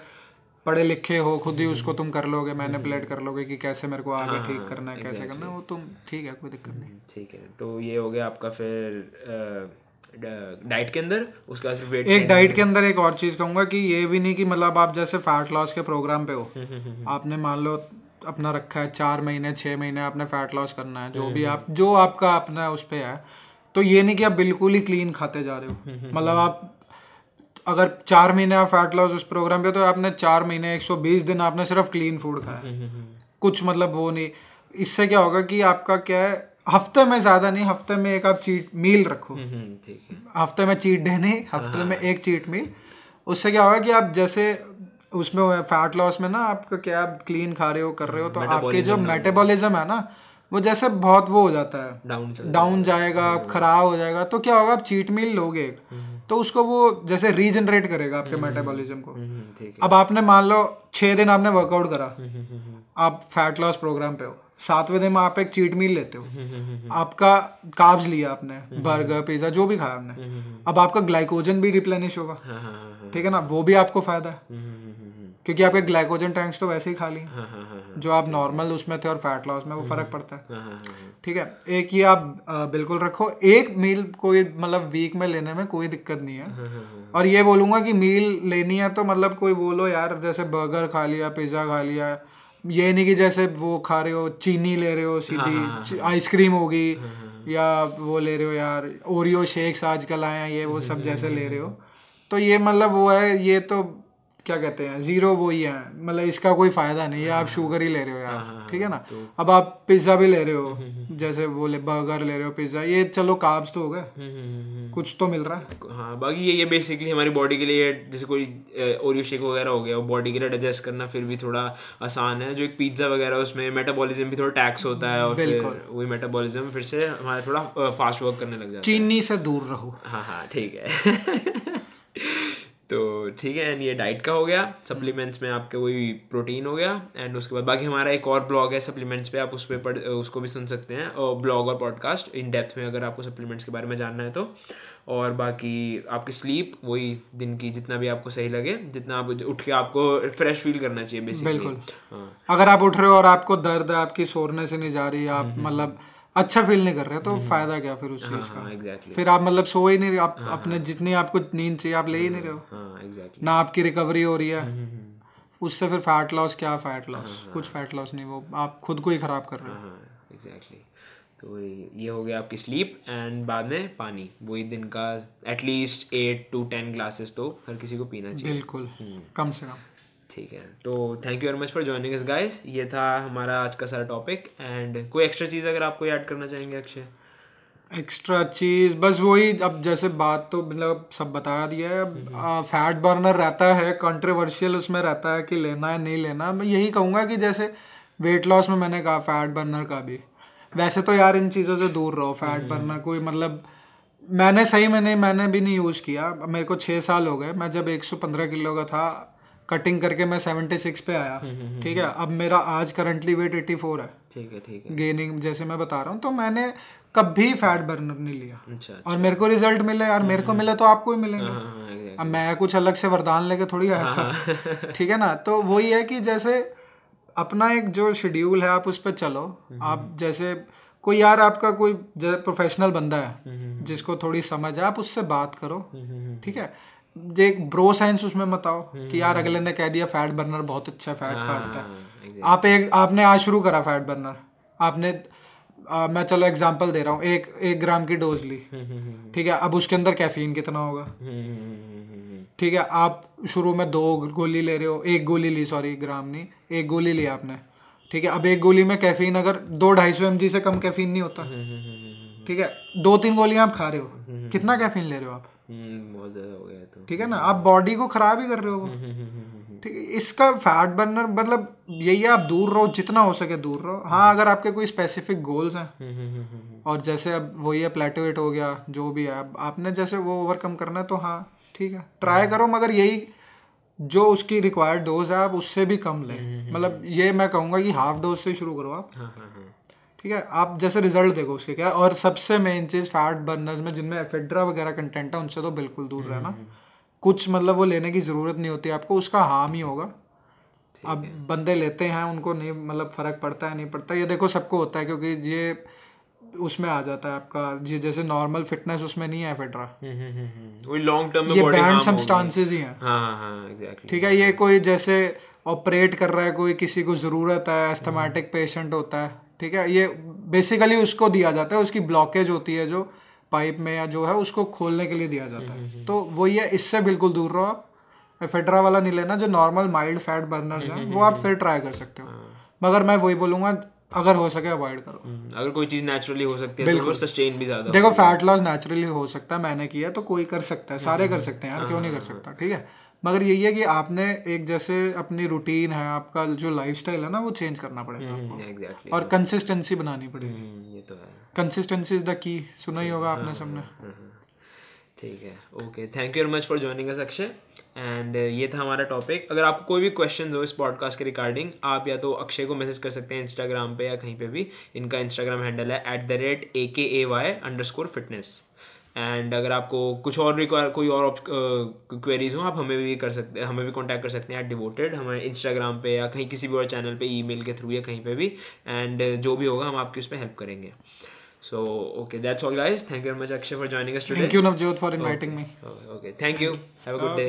पढ़े लिखे हो खुद ही उसको तुम कर लोगे मैनिपुलेट कर लोगे कि कैसे मेरे को आगे ठीक करना है कैसे करना है। वो तुम ठीक है कोई दिक्कत नहीं। ठीक है। तो ये हो गया आपका फिर डाइट के अंदर उसके बाद वेट एक डाइट के अंदर एक और चीज़ कहूँगा कि ये भी नहीं कि मतलब आप जैसे फैट लॉस के प्रोग्राम पे हो। आपने मान लो अपना रखा है चार महीने छः महीने आपने फैट लॉस करना है जो भी आप जो आपका अपना उस पर है तो ये नहीं कि आप बिल्कुल ही क्लीन खाते जा रहे हो। मतलब आप अगर चार महीने आप फैट लॉस उस प्रोग्राम पे तो आपने चार महीने 120 दिन आपने सिर्फ़ क्लीन फ़ूड खाया कुछ मतलब वो नहीं। इससे क्या होगा कि आपका क्या है हफ़्ते में ज़्यादा नहीं हफ़्ते में एक आप चीट मील रखो। ठीक है। हफ़्ते में चीट डे नहीं हफ़्ते में एक चीट मील उससे क्या होगा कि आप जैसे उसमें फैट लॉस में ना आपका क्या आप क्लीन खा रहे हो कर रहे हो तो आपके जो मेटाबॉलिज्म है ना वो जैसे बहुत वो हो जाता है। डाउन डाउन जाएगा खराब हो जाएगा तो क्या होगा आप चीट मील लोगे एक। तो उसको वो जैसे रीजनरेट करेगा आपके मेटाबॉलिज्म को। अब आपने मान लो छह दिन आपने वर्कआउट करा। आप फैट लॉस प्रोग्राम पे हो। सातवें दिन में आप एक चीट मील लेते हो। आपका काब्ज लिया आपने बर्गर पिज्जा जो भी खाया आपने। अब आपका ग्लाइकोजन भी रिप्लेनिश होगा। ठीक है ना? वो भी आपको फ़ायदा है। क्योंकि आपके ग्लाइकोजन टैंक्स तो वैसे ही खाली हैं। जो आप नॉर्मल उसमें थे और फैट लॉस में वो फ़र्क पड़ता है। ठीक है? एक ये आप बिल्कुल रखो। एक मील कोई मतलब वीक में लेने में कोई दिक्कत नहीं है। और ये बोलूँगा कि मील लेनी है तो मतलब कोई बोलो यार जैसे बर्गर खा लिया पिज़्ज़ा खा लिया ये नहीं कि जैसे वो खा रहे हो चीनी ले रहे हो सीधी आइसक्रीम होगी या वो ले रहे हो यार ओरियो शेक्स आजकल आए हैं ये वो सब जैसे ले रहे हो। तो ये मतलब वो है ये तो क्या कहते हैं ज़ीरो वो ही। है मतलब इसका कोई फ़ायदा नहीं है आप शुगर ही ले रहे हो यार ठीक है ना? तो... अब आप पिज़्ज़ा भी ले रहे हो जैसे वो ले बर्गर ले रहे हो पिज़्ज़ा ये चलो काब्स तो हो गए। कुछ तो मिल रहा है। हाँ बाकी ये ये बेसिकली हमारी बॉडी के लिए जैसे कोई ओरियो शेक वगैरह हो गया वो बॉडी के लिए डाइजेस्ट करना फिर भी थोड़ा आसान है। जो एक पिज़्ज़ा वगैरह उसमें मेटाबॉलिज्म भी थोड़ा टैक्स होता है और फिर वही मेटाबॉलिज्म फिर से हमारा थोड़ा फास्ट वर्क करने लग जाता है। चीनी से दूर रहो। हाँ हाँ ठीक है। ठीक है एंड ये डाइट का हो गया। सप्लीमेंट्स में आपके वही प्रोटीन हो गया एंड उसके बाद बाकी हमारा एक और ब्लॉग है सप्लीमेंट्स पे आप उस पर पढ़ उसको भी सुन सकते हैं और ब्लॉग और पॉडकास्ट इन डेप्थ में अगर आपको सप्लीमेंट्स के बारे में जानना है तो। और बाकी आपकी स्लीप वही दिन की जितना भी आपको सही लगे जितना आप उठ के आपको फ्रेश फील करना चाहिए बेसिकली बिल्कुल। अगर आप उठ रहे हो और आपको दर्द है आपकी सोरने से नहीं जा रही आप मतलब अच्छा फील नहीं कर रहे तो फ़ायदा क्या फिर उस चीज़ का? हाँ फिर आप मतलब सो ही नहीं रहे आप अपने जितनी आपको नींद चाहिए आप ले ही नहीं रहे हो। हाँ ना आपकी रिकवरी हो रही है। उससे फिर फैट लॉस क्या फैट लॉस कुछ फैट लॉस नहीं वो आप खुद को ही खराब कर रहे हो। हाँ एग्जैक्टली तो ये ये हो गया आपकी स्लीप एंड बाद में पानी। वही दिन का at least eight to ten glasses तो हर किसी को पीना चाहिए। बिल्कुल। कम से कम। ठीक है। तो thank you very much for joining us guys ये था हमारा आज का सारा टॉपिक एंड कोई एक्स्ट्रा चीज़ अगर आपको ऐड करना चाहेंगे अक्षय? एक्स्ट्रा चीज़ बस वही अब जैसे बात तो मतलब सब बता दिया है अब फैट बर्नर रहता है कंट्रोवर्शियल उसमें रहता है कि लेना है नहीं लेना मैं यही कहूँगा कि जैसे वेट लॉस में मैंने कहा फैट बर्नर का भी। वैसे तो यार इन चीज़ों से दूर रहो फैट बर्नर कोई मतलब मैंने सही में नहीं मैंने भी नहीं यूज़ किया। मेरे को छः साल हो गए मैं जब 115 किलो का था कटिंग करके मैं 76 पे आया। ठीक है अब मेरा आज करंटली वेट 84 है। ठीक है ठीक है। गेनिंग जैसे मैं बता रहा हूँ तो मैंने कभी फैट बर्नर नहीं लिया। अच्छा और मेरे को रिज़ल्ट मिले यार मेरे को मिले तो आपको ही मिलेंगे। हाँ अब मैं कुछ अलग से वरदान लेके थोड़ी आया था। ठीक है ना तो वही है कि जैसे अपना एक जो शेड्यूल है आप उस पर चलो। आप जैसे कोई यार आपका कोई प्रोफेशनल बंदा है जिसको थोड़ी समझ है आप उससे बात करो। ठीक है एक ब्रो साइंस उसमें मत आओ कि यार अगले ने कह दिया फैट बर्नर बहुत अच्छा फैट काटता है आप एक आपने आज शुरू करा फैट बर्नर आपने आ, मैं चलो एग्जांपल दे रहा हूँ एक एक ग्राम की डोज ली ठीक है अब उसके अंदर कैफीन कितना होगा ठीक है आप शुरू में दो गोली ले रहे हो एक गोली ली सॉरी ग्राम नहीं एक गोली ली आपने ठीक है अब एक गोली में कैफीन अगर दो ढाई सौ एम से कम कैफीन नहीं होता ठीक है दो तीन गोलियाँ आप खा रहे हो कितना कैफीन ले रहे हो आप हम्म, बहुत ज़्यादा हो गया तो। ठीक है ना? आप बॉडी को खराब ही कर रहे हो ठीक है इसका फैट बर्नर मतलब यही है आप दूर रहो जितना हो सके दूर रहो। हाँ अगर आपके कोई स्पेसिफिक गोल्स हैं और जैसे अब वही है प्लेटोवेट हो गया जो भी है अब आपने जैसे वो ओवरकम करना है तो हाँ ठीक है। ट्राई करो मगर यही जो उसकी रिक्वायर्ड डोज है आप उससे भी कम लें। मतलब ये मैं कहूँगा कि हाफ़ डोज से शुरू करो आप। हाँ हाँ हाँ। ठीक है? आप जैसे रिज़ल्ट देखो उसके क्या? और सबसे मेन चीज़ फैट बर्नर्स में जिनमें एफेड्रा वगैरह कंटेंट है उनसे तो बिल्कुल दूर रहना। कुछ मतलब वो लेने की ज़रूरत नहीं होती आपको उसका हार्म ही होगा। अब बंदे लेते हैं उनको नहीं मतलब फ़र्क पड़ता है नहीं पड़ता। ये देखो सबको होता है क्योंकि ये उसमें आ जाता है आपका। ये जैसे नॉर्मल फिटनेस उसमें नहीं है एफेड्रा वही लॉन्ग टर्म में ये बैंड सब्सटेंसेस ही हैं। हाँ हाँ हाँ एग्जैक्टली ठीक है? ये कोई जैसे ऑपरेट कर रहा है कोई किसी को ज़रूरत है एस्थमेटिक पेशेंट होता है ठीक है ये बेसिकली उसको दिया जाता है उसकी ब्लॉकेज होती है जो पाइप में या जो है उसको खोलने के लिए दिया जाता है। तो वही है इससे बिल्कुल दूर रहो आप। एफेड्रा वाला नहीं लेना जो नॉर्मल माइल्ड फैट बर्नर्स हैं वो आप फिर ट्राई कर सकते हो। मगर मैं वही बोलूँगा अगर हो सके अवॉइड करो। अगर कोई चीज़ नेचुरली हो सकती है तो सस्टेन भी ज़्यादा देखो फैट लॉस नेचुरली हो सकता है मैंने किया तो कोई कर सकता है सारे कर सकते हैं यार क्यों नहीं कर सकता? ठीक है? मगर यही है कि आपने एक जैसे अपनी रूटीन है आपका जो लाइफस्टाइल है ना वो चेंज करना पड़ेगा आपको। एग्जैक्टली और कंसिस्टेंसी बनानी पड़ेगी। ये तो है। कंसिस्टेंसी इज़ द की सुना ही होगा आपने सबने। ठीक है okay thank you very much for joining us Akshay and ये था हमारा टॉपिक अगर आपको कोई भी क्वेश्चन हो इस पॉडकास्ट के रिगार्डिंग आप या तो अक्षय को मैसेज कर सकते हैं इंस्टाग्राम पे या कहीं पे भी। इनका इंस्टाग्राम हैंडल है at the rate A K A Y underscore fitness and अगर आपको कुछ और रिक्वायर कोई और क्वेरीज हो आप हमें भी कर सकते हैं हमें भी कॉन्टैक्ट कर सकते हैं एट डिवोटेड हमें इंस्टाग्राम पे या कहीं किसी भी और चैनल पे ईमेल के थ्रू या कहीं पे भी एंड जो भी होगा हम आपकी उस पर हेल्प करेंगे। So okay that's all guys thank you very much Akshay for joining us today thank you Navjot for inviting me okay thank you have a good day